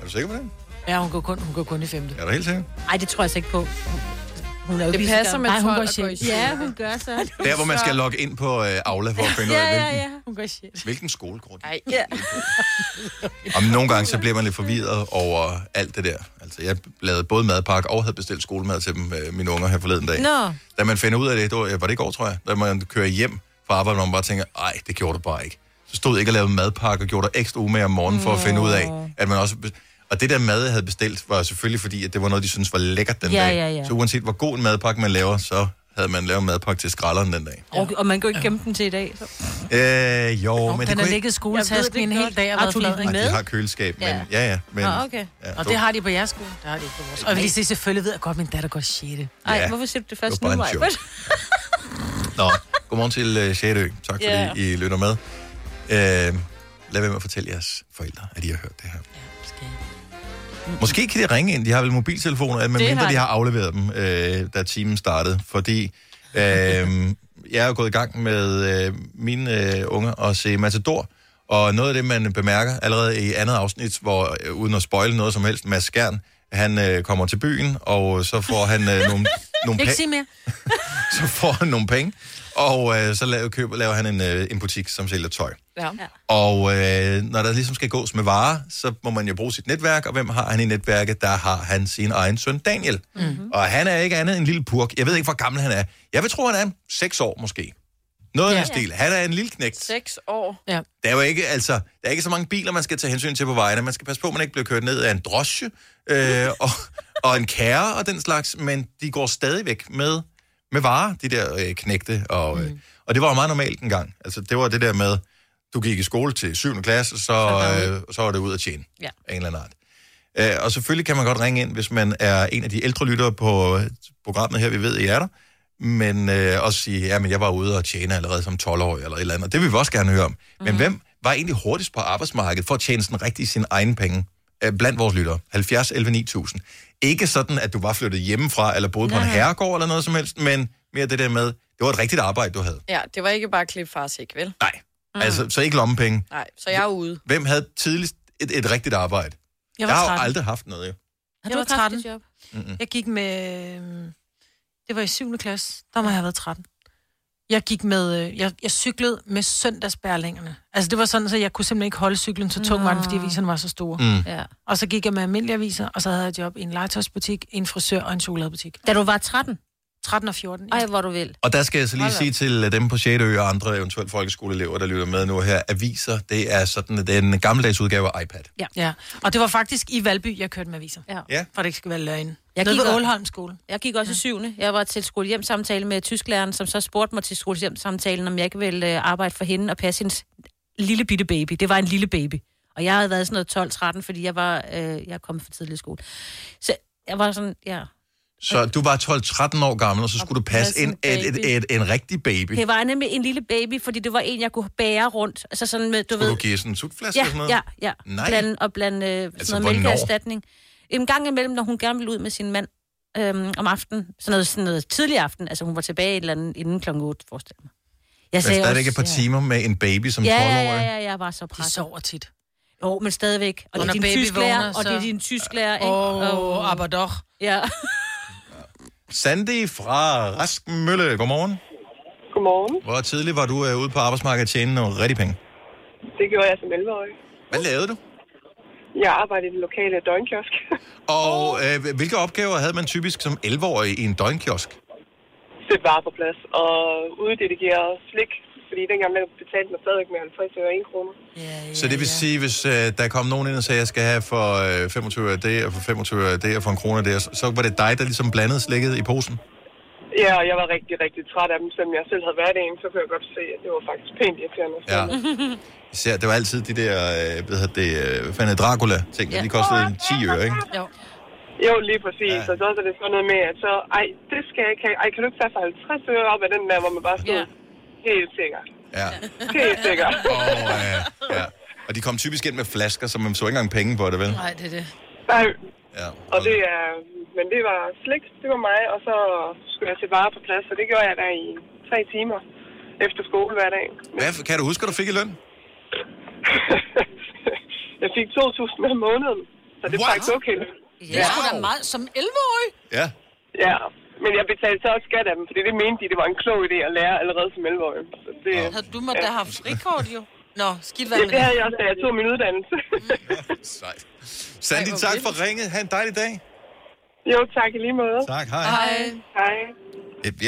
Er du sikker på det? Ja, hun går kun, hun går kun i 5. Er du helt sikker? Ej, det tror jeg så ikke på. Hun er jo Det passer med Nej, hun 12 går og. Ja, hun gør så. Der, hvor man skal logge ind på øh, Aula for at finde ud Ja, af, ja, hvilken, ja. Hun går 6. hvilken skole går de. Nej. Ja. (laughs) Om nogle gange, så bliver man lidt forvirret over alt det der. Altså, jeg lavede både madpakke og havde bestilt skolemad til dem, øh, mine unger her forleden dag. Nå. Da man finder ud af det, det var, var det i går, tror jeg, da man kører hjem fra arbejde, hvor man bare tænker, ej, det gjorde du bare ikke. Så stod jeg ikke og lavede madpakke og gjorde dig ekstra umage om morgenen for at finde ud af, at man også... Og det der mad, jeg havde bestilt, var selvfølgelig fordi, at det var noget, de synes var lækkert den Ja, dag. ja, ja. Så uanset hvor god en madpakke man laver, så havde man lavet madpakke til skralderen den dag. Og, og man kan jo ikke gemme den til i dag. Så. Øh, jo, men det Den kunne har ikke... ligget i skoletasken Jeg en hel dag og været Har du flad. lige Ej, ikke? de har køleskab, men Ja. ja, ja. Men, Nå, okay. Ja, Og det har de på jeres skole. Det har de ikke på vores. Og hvis de selvfølgelig ved, at godt min datter går i 6. Ej, Ja. hvorfor siger du det først nu, Maja? Nå, godmorgen til uh, Sjætø. Tak fordi Ja. I lytter med. Uh, lad være med at fortælle jeres forældre, at I har hørt det her. Måske kan de ringe ind. De har vel mobiltelefoner, medmindre har de har afleveret dem, øh, da timen startede. Fordi øh, (laughs) jeg er gået i gang med øh, mine øh, unger og se Matador. Og noget af det, man bemærker allerede i andet afsnit, hvor øh, uden at spoile noget som helst, Mads Skjern, han øh, kommer til byen, og så får han øh, nogle, (laughs) nogle Ikke pa- sige mere. (laughs) så får han nogle penge, og øh, så laver, køber, laver han en, øh, en butik, som sælger tøj. Ja. Og øh, når der ligesom skal gås med varer, så må man jo bruge sit netværk, og hvem har han i netværket? Der har han sin egen søn Daniel. Mm-hmm. Og han er ikke andet end en lille purk. Jeg ved ikke, hvor gammel han er. Jeg vil tro, han er 6 år måske. Noget af Ja. den stil. Han er en lille knægt. Seks år. Ja. Der er jo ikke, altså, der er ikke så mange biler, man skal tage hensyn til på vejene. Man skal passe på, at man ikke bliver kørt ned af en drosje øh, og, og en kære og den slags, men de går stadigvæk med, med varer, de der øh, knægte. Og, øh, og det var jo meget normalt en gang. Altså, det var det der med, du gik i skole til 7. klasse, så, øh, så var det ud at tjene Ja. af en eller anden art. Øh, og selvfølgelig kan man godt ringe ind, hvis man er en af de ældre lyttere på øh, programmet her, vi ved, I er der. Men øh, også sige, ja, men jeg var ude og tjene allerede som 12-årig eller et eller andet. Det vil vi også gerne høre om. Men Mhm. hvem var egentlig hurtigst på arbejdsmarkedet for at tjene sådan rigtig sine egne penge? Øh, Blandt vores lyttere. 70, 11, 9000. Ikke sådan, at du var flyttet hjemmefra eller boede på en Nej. herregård eller noget som helst, men mere det der med, Det var et rigtigt arbejde, du havde. Ja, det var ikke bare klip fars ikke, vel? Nej. Mm. Altså, så ikke lommepenge. Nej, så jeg er ude. Hvem havde tidligst et, et rigtigt arbejde? Jeg var har jo 13. aldrig haft noget, jo. Har du jeg var haft et 13. job? Jeg gik med... øhm, Det var i 7. klasse. Der må jeg have været 13. Jeg gik med... øh, Jeg, jeg cyklede med søndagsbærlingerne. Altså, det var sådan, så jeg kunne simpelthen ikke holde cyklen, så tung var den, fordi aviserne var så store. Mm. Ja. Og så gik jeg med almindelige aviser, og så havde jeg job i en legetøjsbutik, en frisør og en chokoladebutik. Da du var 13? 13 og 14. Ja. Ej, hvor du vil. Og der skal jeg så lige Hold sige til øh, dem på 6. ø og andre eventuelt folkeskoleelever, der lytter med nu her, aviser, det er sådan, det er en gammeldags udgave af iPad. Ja. ja. Og det var faktisk i Valby, jeg kørte med aviser. Ja. Ja. For det ikke skal være løgn. Jeg Nede gik ved Ålholm skole. Jeg gik også i syvende. Jeg var til skolehjemsamtale med tysklæreren, som så spurgte mig til skolehjemsamtalen, om jeg ikke ville øh, arbejde for hende og passe hendes lille bitte baby. Det var en lille baby. Og jeg havde været sådan noget 12-13, fordi jeg var øh, jeg kom for tidligt i skole. Så jeg var sådan, ja. Så du var 12-13 år gammel, og så skulle du passe en, en et, et, en rigtig baby. Det var nemlig en lille baby, fordi det var en, jeg kunne bære rundt. Altså sådan med, du Skulle ved... du give sådan en sutflaske Ja, eller sådan noget? ja, ja. Nej. Blande, og blande øh, sådan Altså, noget mælkeerstatning. En gang imellem, når hun gerne ville ud med sin mand øhm, om aftenen, sådan noget, sådan noget tidlig aften, altså hun var tilbage et eller andet inden kl. 8, forestil mig. Jeg Men stadigvæk et par timer med en baby som 12-årig. ja, ja, ja, ja, jeg var så presset. De sover tit. Jo, men stadigvæk. Og det er din baby tysklærer, vågner, og det er så- din tysklærer, ikke? Åh, Og- aber doch. Ja. Sandy fra Rask Mølle, godmorgen. Godmorgen. Hvor tidligt var du øh, ude på arbejdsmarkedet og tjene nogle rigtig penge? Det gjorde jeg som 11-årig. Hvad lavede du? Jeg arbejdede i den lokale døgnkiosk. (laughs) Og øh, hvilke opgaver havde man typisk som 11-årig i en døgnkiosk? Sætte varer på plads og uddelegere slik. Fordi dengang der betalte man stadigvæk med 50 øre 1 kroner. Så det vil sige, hvis øh, der kom nogen ind og sagde, at jeg skal have for øh, 25 øre det, og for 25 øre det, og for en krone det, så, så var det dig, der ligesom blandede slikket i posen? Ja, og jeg var rigtig, rigtig træt af dem. Selvom jeg selv havde været en, så kunne jeg godt se, at det var faktisk pænt irriterende. Ja. Især, det var altid de der, øh, hvad hedder det, øh, hvad fanden er Dracula-ting, ja. de kostede en 10 øre, ikke? Jo. Jo, lige præcis. Ja. Og så er det sådan noget med, at så, ej, det skal jeg ikke have. Ej, kan du ikke tage for 50 øre op af den der, hvor man bare stod ja. Helt sikkert. Ja. Helt sikkert. Og, øh, ja. og de kom typisk ind med flasker, så man så ikke engang penge på det, vel? Nej, det er det. Nej. Ja. Og det er, men det var slik, det var mig, og så skulle jeg sætte varer på plads, og det gjorde jeg der i tre timer efter skole hver dag. Hvad, kan du huske, at du fik i løn? (laughs) Jeg fik 2.000 om måneden, så det er faktisk okay. Det er sgu da meget som 11-årig. Ja. Ja, men jeg betalte så også skat af dem, fordi det mente de, det var en klog idé at lære allerede som 11-årig. Så det, Havde du måtte da have haft frikort, jo. Nå, skidt hvad Ja, med det havde jeg også, da jeg tog min uddannelse. (laughs) Sejt. Sandy, tak for ringet. Ha' en dejlig dag. Jo, tak i lige måde. Tak, hej. Hej. Hej.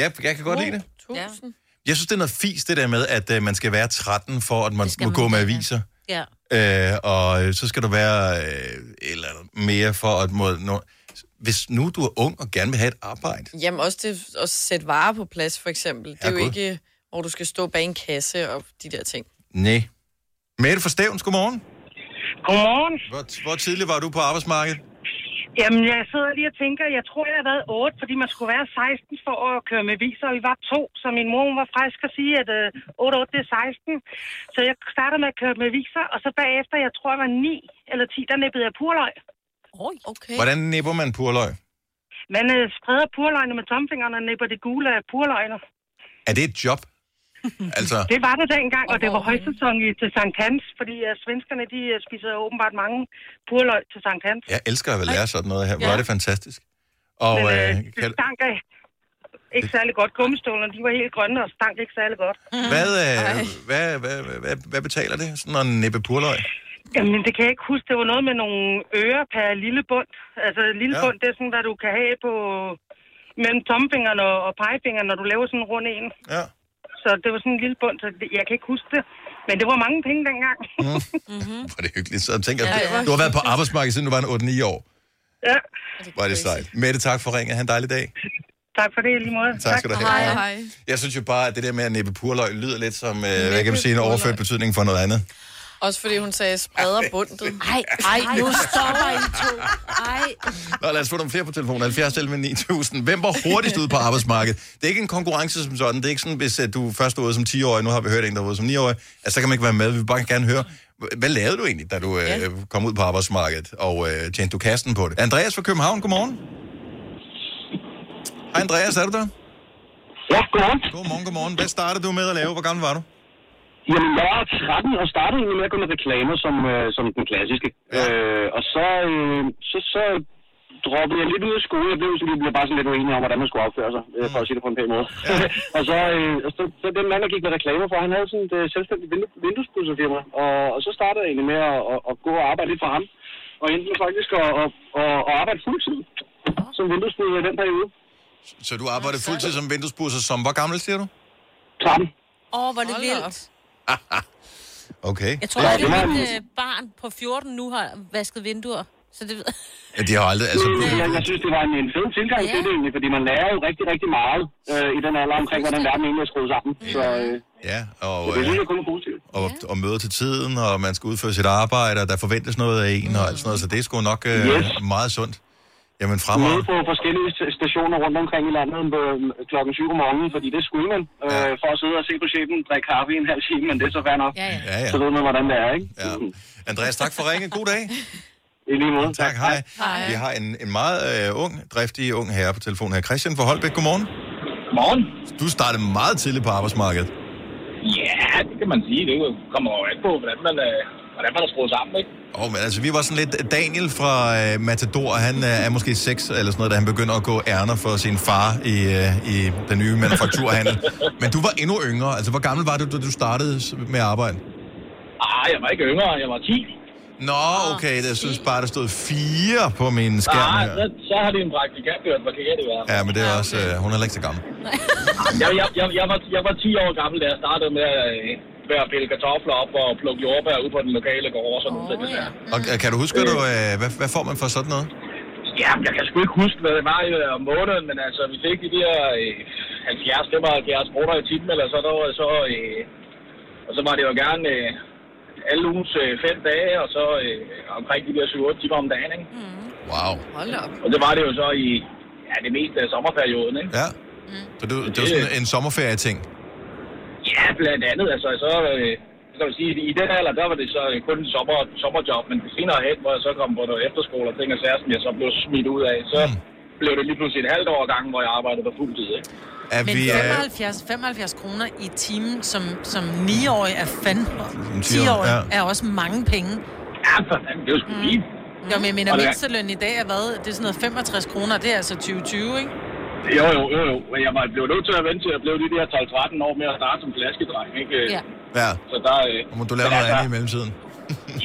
Ja, jeg kan godt lide det. Ja. Jeg synes, det er noget fis, det der med, at øh, man skal være 13 for, at man må man gå med aviser. ja. Øh, og så skal du være øh, eller andet mere for at må, nå, hvis nu du er ung og gerne vil have et arbejde. Jamen også det at sætte varer på plads, for eksempel. Det er Ja, jo ikke, hvor du skal stå bag en kasse og de der ting. Nej. Mette fra Stævns, godmorgen. Godmorgen. Hvor, hvor tidligt var du på arbejdsmarkedet? Jamen, jeg sidder lige og tænker, jeg tror, jeg har været 8, fordi man skulle være 16 for at køre med viser, og vi var to, så min mor var frisk at sige, at øh, 8 8 det er 16. Så jeg startede med at køre med viser, og så bagefter, jeg tror, jeg var 9 eller 10, der nippede jeg purløg. Oj, okay. Hvordan nipper man purløg? Man øh, spreder purløgene med tomfingrene og nipper det gule af purløgene. Er det et job? (laughs) altså, Det var det dengang, og det var højsæson i, til Sankt Hans, fordi uh, svenskerne de uh, spiser åbenbart mange purløg til Sankt Hans. jeg elsker at lære sådan noget her. Hvor er det fantastisk. Og Men, øh, øh, kan, det stank af ikke særlig godt. Gummistålerne, de var helt grønne og stank ikke særlig godt. hvad, øh, (laughs) hvad, hvad, hvad, hvad, hvad betaler det, sådan en nippe purløg? Jamen, det kan jeg ikke huske. Det var noget med nogle ører per lille bund. Altså, lille Ja. ja. bund, det er sådan, hvad du kan have på mellem tomfingeren og, og pegefingeren, når du laver sådan en rund en. Ja. Så det var sådan en lille bund, så det, jeg kan ikke huske det. Men det var mange penge dengang. (laughs) Hvor er det hyggeligt. Så tænker jeg, Ja, det var du har været på arbejdsmarkedet, siden du var en 8-9 år. ja, er det sejt. Mette, tak for ringet. Ha' en dejlig dag. tak for det i lige måde. Tak skal du have. Hej. Hej. Jeg synes jo bare, at det der med at nippe purløg lyder lidt som, øh, hvad kan man sige, en overført betydning for noget andet. Også fordi hun sagde, spreder bundet. Ej, ej, nu stopper I to. Ej. Nå, lad os få nogle flere på telefonen. 70 11 9000. Hvem var hurtigst ude på arbejdsmarkedet? Det er ikke en konkurrence som sådan. Det er ikke sådan, hvis øh, du først var ude som 10-årig, nu har vi hørt en, der var ude som 9-årig. Altså, så kan man ikke være med. Vi vil bare gerne høre, hvad lavede du egentlig, da du øh, kom ud på arbejdsmarkedet, og øh, tjente du kasten på det? Andreas fra København, godmorgen. Hej Andreas, er du der? Ja, godmorgen. Godmorgen, godmorgen. Hvad startede du med at lave? Hvor gammel var du? Jamen, jeg var 13 og startede egentlig med at gå med reklamer som, øh, som den klassiske. Ja. Øh, og så, øh, så, så droppede jeg lidt ud af skole. Jeg blev, så vi blev bare sådan lidt uenige om, hvordan man skulle opføre sig, øh, for at sige det på en pæn måde. Ja. (laughs) og så, øh, og så, så den mand, der gik med reklamer for, han havde sådan et øh, selvstændigt vindu- vinduespudserfirma. Og, og så startede jeg egentlig med at, at, at gå og arbejde lidt for ham. Og endte med faktisk at, at, at, at arbejde fuldtid som vinduespudser i den periode. Så du arbejdede fuldtid som vinduespudser, som hvor gammel siger du? 13. Åh, oh, hvor er det vildt. (laughs) Okay. Jeg tror, Ja, at det var- mit øh, barn på 14 nu har vasket vinduer. Så det ved Ja, de har aldrig... Altså, Jeg, jeg synes, det var en, en fed tilgang ja. til det egentlig, fordi man lærer jo rigtig, rigtig meget øh, i den alder omkring, hvordan verden egentlig er skruet sammen. Så øh, Ja, og, det synes øh, jeg kun er positivt. og, og møder til tiden, og man skal udføre sit arbejde, og der forventes noget af en, og alt sådan noget, så det er sgu nok øh, Yes. meget sundt. Jamen, Ude fremad. på forskellige st- stationer rundt omkring i landet på, øh, klokken 7 om morgenen, fordi det skulle man, øh, for at sidde og se på chefen, drikke kaffe i en halv time, men det er så fair nok. Ja, ja. Ja, ja. Så ved man, hvordan det er, ikke? Ja. Andreas, tak for ringen. God dag. I lige måde. Tak, hej. Vi har en, en meget øh, ung, driftig ung herre på telefonen her. Christian fra Holbæk, godmorgen. Godmorgen. Du startede meget tidligt på arbejdsmarkedet. Ja, det kan man sige. Det kommer jo an på, hvordan man, øh, hvordan man er skruet sammen, ikke? Oh, men altså, vi var sådan lidt... Daniel fra øh, Matador, han øh, er måske 6 eller sådan noget, da han begynder at gå ærner for sin far i, øh, i den nye manufakturhandel. (laughs) men du var endnu yngre. Altså, hvor gammel var du, da du startede med at arbejde? Ah, jeg var ikke yngre. Jeg var 10. Nå, okay, jeg synes bare, der stod 4 på min skærm Ah, her. så, så har de en praktikant hørt, hvad kan det være? Ja, men det er også... Øh, hun er heller ikke så gammel. (laughs) Jeg, jeg, jeg, jeg, var, jeg var 10 år gammel, da jeg startede med, øh, med at pille kartofler op og plukke jordbær ud på den lokale gård og sådan noget. Ja. Og øh, kan du huske, hvad, du, øh, hvad, hvad får man for sådan noget? ja, jeg kan sgu ikke huske, hvad det var øh, om måneden, men altså, vi fik de der øh, 70-75 kroner i timen, eller så, der, var så, øh, og så var det jo gerne øh, alle ugens øh, fem dage, og så øh, omkring de der 7-8 timer om dagen, ikke? Wow. Hold op. Og det var det jo så i ja, det meste af sommerperioden, ikke? Ja. Så det, det var sådan en sommerferie-ting. Ja, blandt andet. Altså, så, øh, så kan man sige, i den alder, der var det så øh, kun en sommer, sommerjob, men senere hen, hvor jeg så kom på noget efterskole og ting og sager, som jeg så blev smidt ud af, så Mm. blev det lige pludselig et halvt år gang, hvor jeg arbejdede på fuld tid, ikke? Er Men vi, øh, 75, 75 kroner i timen som, som 9-årig er fandme... 10-årig, 10-årig ja. er også mange penge. Ja, for fanden, det er jo sgu fint. Jo, men jeg mener, det er- mindsteløn i dag er hvad? Det er sådan noget 65 kroner, det er altså 2020, ikke? Jo, jo, jo, jo. Men jeg var blev nødt til at vente til at blive de der 12-13 år med at starte som flaskedreng, ikke? Ja. Ja. Så der... Øh, Og må du lave noget altså, andet i mellemtiden?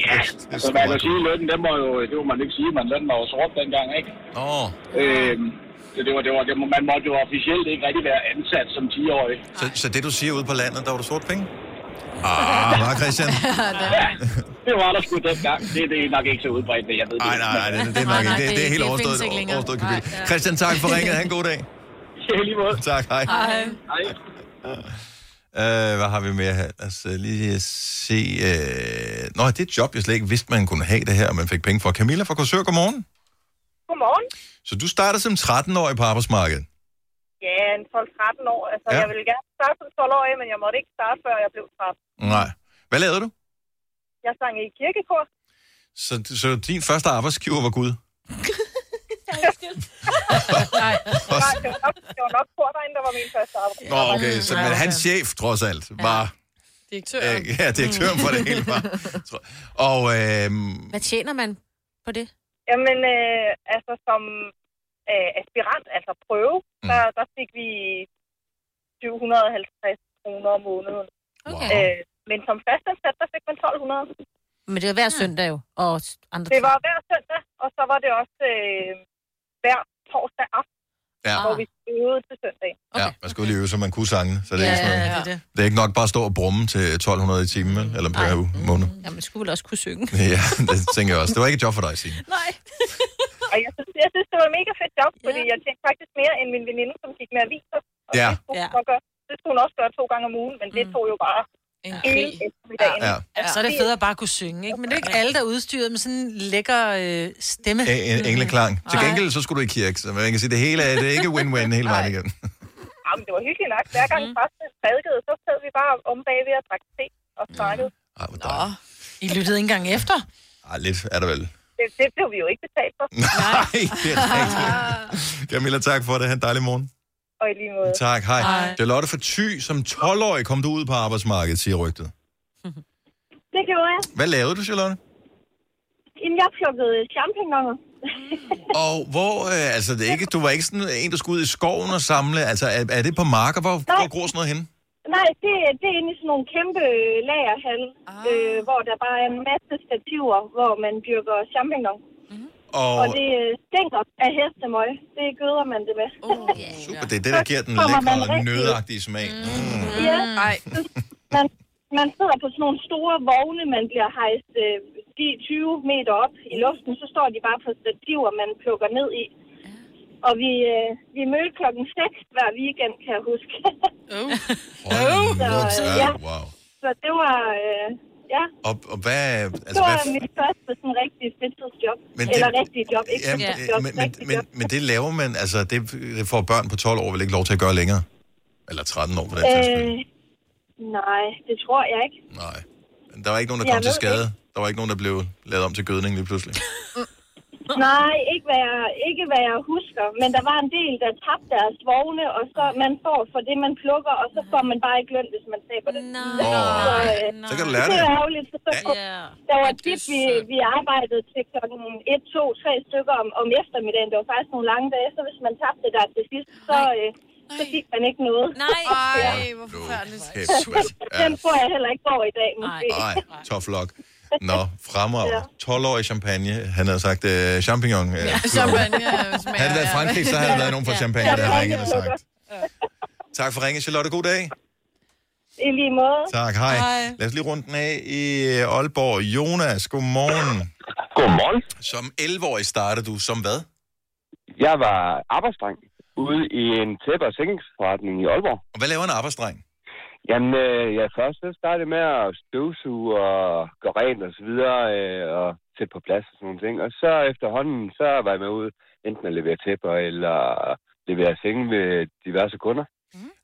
Ja, (laughs) altså man kan sige, lønnen, den var jo, det må man ikke sige, men lønnen var jo sort dengang, ikke? Åh. Øhm, så det var, det var, det, må- man måtte jo officielt ikke rigtig være ansat som 10-årig. Så, så det, du siger ude på landet, der var du sort penge? Ah, (laughs) (laughs) var Christian? (laughs) ja, det var der sgu dengang. Det, det er nok ikke så udbredt, det jeg ved. Nej, nej, nej, det, det er nok ikke. Det, det er helt overstået, overstået kapitel. Christian, tak for ringet. Ha' en god dag. Ja, lige måde. Tak, hej. Hej. Hej. Uh, hvad har vi mere her? Lad os uh, lige se... Uh... Nå, det er et job, jeg slet ikke vidste, man kunne have det her, og man fik penge for. Camilla fra Korsør, godmorgen. Godmorgen. Så du startede som 13-årig på arbejdsmarkedet. Ja, en 12-13 år. Altså, Ja. ja. jeg ville gerne starte som 12-årig, men jeg måtte ikke starte, før jeg blev 13. Nej. Hvad lavede du? Jeg sang i kirkekor. Så, så din første arbejdsgiver var Gud? Nej, (laughs) det var, nok, kordegn, der var min første arbejde. Nå, okay. Så, men hans chef, trods alt, var... Direktøren. Øh, ja, direktøren for det hele var. Tror- (laughs) Og øh, Hvad tjener man på det? Jamen, øh, altså som øh, aspirant, altså prøve, mm. der, der fik vi 750 kroner om måneden. Okay. Øh, men som fastansat, der fik man 1200. Men det er hver søndag jo, og andre Det var hver søndag, og så var det også øh, hver torsdag aften, Ja. hvor vi øvede til søndag. ja, man skulle lige øve, så man kunne sange. Så det er, Ja, ikke sådan ja, noget, det er det. det er ikke nok bare at stå og brumme til 1200 i timen, vel? eller per uge, måned. Ja, man skulle vel også kunne synge. (laughs) Ja, det tænker jeg også. Det var ikke et job for dig, Signe. Nej. Og jeg synes, jeg synes, det var et mega fedt job, fordi jeg tjente faktisk mere end min veninde, som gik med aviser. Og Ja. det, skulle så gøre. det skulle hun også gøre to gange om ugen, men det tog jo bare En hele eftermiddagen. Ja. Ja, så er det fedt at bare kunne synge, ikke? Men det er ikke alle, der er udstyret med sådan en lækker øh, stemme. En, en engleklang. Til gengæld, så skulle du i kirke, så man kan sige, det hele er, det er ikke win-win hele vejen igen. Jamen, det var hyggeligt nok. Hver gang mm. præsten prædikede, så sad vi bare om bagved og drak te og snakkede. Ej, hvor dejligt. I lyttede ikke engang efter. Ej, lidt er der vel. Det, det blev vi jo ikke betalt for. (laughs) Nej, det er rigtigt. (laughs) Camilla, tak for det. Ha' en dejlig morgen. Og i lige måde. Tak, hej. hej. Charlotte fra Thy, som 12-årig kom du ud på arbejdsmarkedet, siger rygtet. (laughs) Det gjorde jeg. Hvad lavede du, Charlotte? Inden jeg plukkede champignoner. (laughs) Og hvor, øh, altså det er ikke, du var ikke sådan en, der skulle ud i skoven og samle, altså er, er det på marker? Hvor, hvor gror sådan noget henne? Nej, det, det er inde i sådan nogle kæmpe lagerhal, ah. øh, hvor der bare er en masse stativer, hvor man dyrker champignon. Og, Og det øh, stinker af hestemøg. Det gøder man det med. Oh, super, det er det, der giver den lækre, nødagtige smag. Mm. Ja. Man, man sidder på sådan nogle store vogne, man bliver hejst øh, de 20 meter op i luften, så står de bare på stativer, man plukker ned i. Og vi, øh, vi mødte klokken 6 hver weekend, kan jeg huske. Hold (laughs) så, nu øh, ja. Wow. så det var, øh, ja, Og, og hvad, det altså, var hvad, mit første sådan rigtig fritidsjob. Men det- Eller rigtig job, ikke Jamen, fritidsjob, men, men, rigtig men, job. men det laver man, altså det, det får børn på 12 år vel ikke lov til at gøre længere? Eller 13 år på den øh... Øh, nej, det tror jeg ikke. Nej. Men Der var ikke nogen, der Jeg kom til ved skade. Der var ikke nogen, der blev lavet om til gødning lige pludselig. (laughs) Nej, ikke hvad, jeg, ikke hvad jeg husker, men der var en del, der tabte deres vogne, og så man får for det, man plukker, og så får man bare ikke løn, hvis man taber det. Åh, så, øh, så kan du lære det. det. er ærgerligt. Så, så, Der var tit, vi, vi arbejdede til klokken 1, 2, 3 stykker om, om eftermiddagen. Det var faktisk nogle lange dage, så hvis man tabte der til sidst, så, øh, så fik man ikke noget. Nej. (laughs) Ej, hvor forfærdeligt. Den får jeg heller ikke over i dag, måske. Nej, tough luck. Nå, fremragende. 12-årig champagne. Han havde sagt uh, champignon. Uh, Champagne smager... Havde det været Frankrig, så havde der været nogen fra champagne, der havde ringet og sagt. Ja. Tak for ringen, Charlotte. God dag. I lige måde. Tak, hej. Hej. Lad os lige rundt den af i Aalborg. Jonas, godmorgen. Godmorgen. Som 11-årig startede du som hvad? Jeg var arbejdsdreng ude i en tæppe- og sengingsforretning i Aalborg. Og hvad laver en arbejdsdreng? Jamen, øh, jeg først så startede med at støvsuge og gøre rent og så videre, øh, og sætte på plads og sådan nogle ting. Og så efterhånden, så var jeg med ude enten at levere tæpper eller levere senge ved diverse kunder.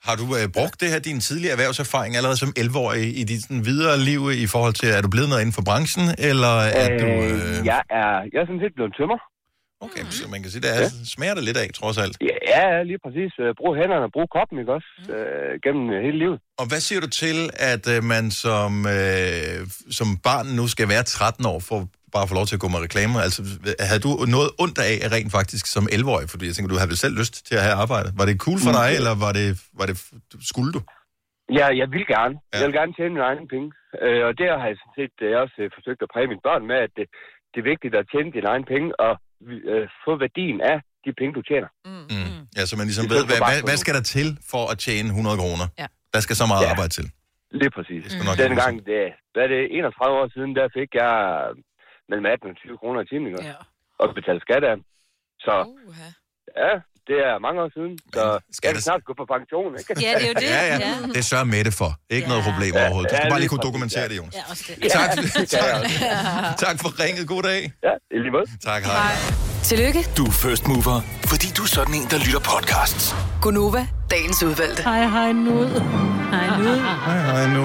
Har du øh, brugt det her, din tidligere erhvervserfaring allerede som 11-årig i dit sådan, videre liv i forhold til, er du blevet noget inden for branchen, eller er du... Øh... Jeg er, jeg er sådan set blevet tømmer. Okay, så man kan sige, der er, smager det lidt af, trods alt. Ja, ja, lige præcis. Øh, Brug hænderne og brug kroppen, ikke også? Øh, gennem øh, hele livet. Og hvad siger du til, at øh, man som, øh, som barn nu skal være 13 år for bare at få lov til at gå med reklamer? Altså, havde du noget ondt af rent faktisk som 11-årig? Fordi jeg tænker, du havde vel selv lyst til at have arbejde. Var det cool for dig, Mm. eller var det, var det, skulle du? Ja, jeg vil gerne. Ja. Jeg vil gerne tjene mine egne penge. Øh, og der har jeg sådan set øh, også øh, forsøgt at præge mine børn med, at det, det er vigtigt at tjene dine egne penge og øh, få værdien af de penge, du tjener. Mm. Ja, så man ligesom I ved, hvad, hvad, hvad skal der til for at tjene 100 kroner? Ja. Der skal så meget Ja. arbejde til. Lige præcis. Det skal nok Mm. Dengang, det, hvad er det, 31 år siden, der fik jeg mellem 18 og 20 kroner i timen, ikke? Ja. Og betale skat af. Så ja, det er mange år siden. Så skal jeg snart gå på pension, ikke? Ja, det er jo det. (laughs) Ja, ja. Ja. Det sørger Mette for. Ikke noget problem Ja, overhovedet. Du ja, skal bare lige kunne dokumentere ja. det, Jonas. Ja, også det. (laughs) Tak, kan jeg tak, (laughs) tak for ringet. God dag. Ja, i lige måde. Tak, hej. Tillykke, Du er first mover, fordi du er sådan en, der lytter podcasts. Gunova, dagens udvalgte. Hej, hej, nud. Hej, nud. Hej, hej, nu.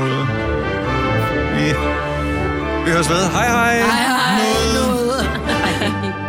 Vi, vi høres ved. Hej, hej. Hej, hej, nud.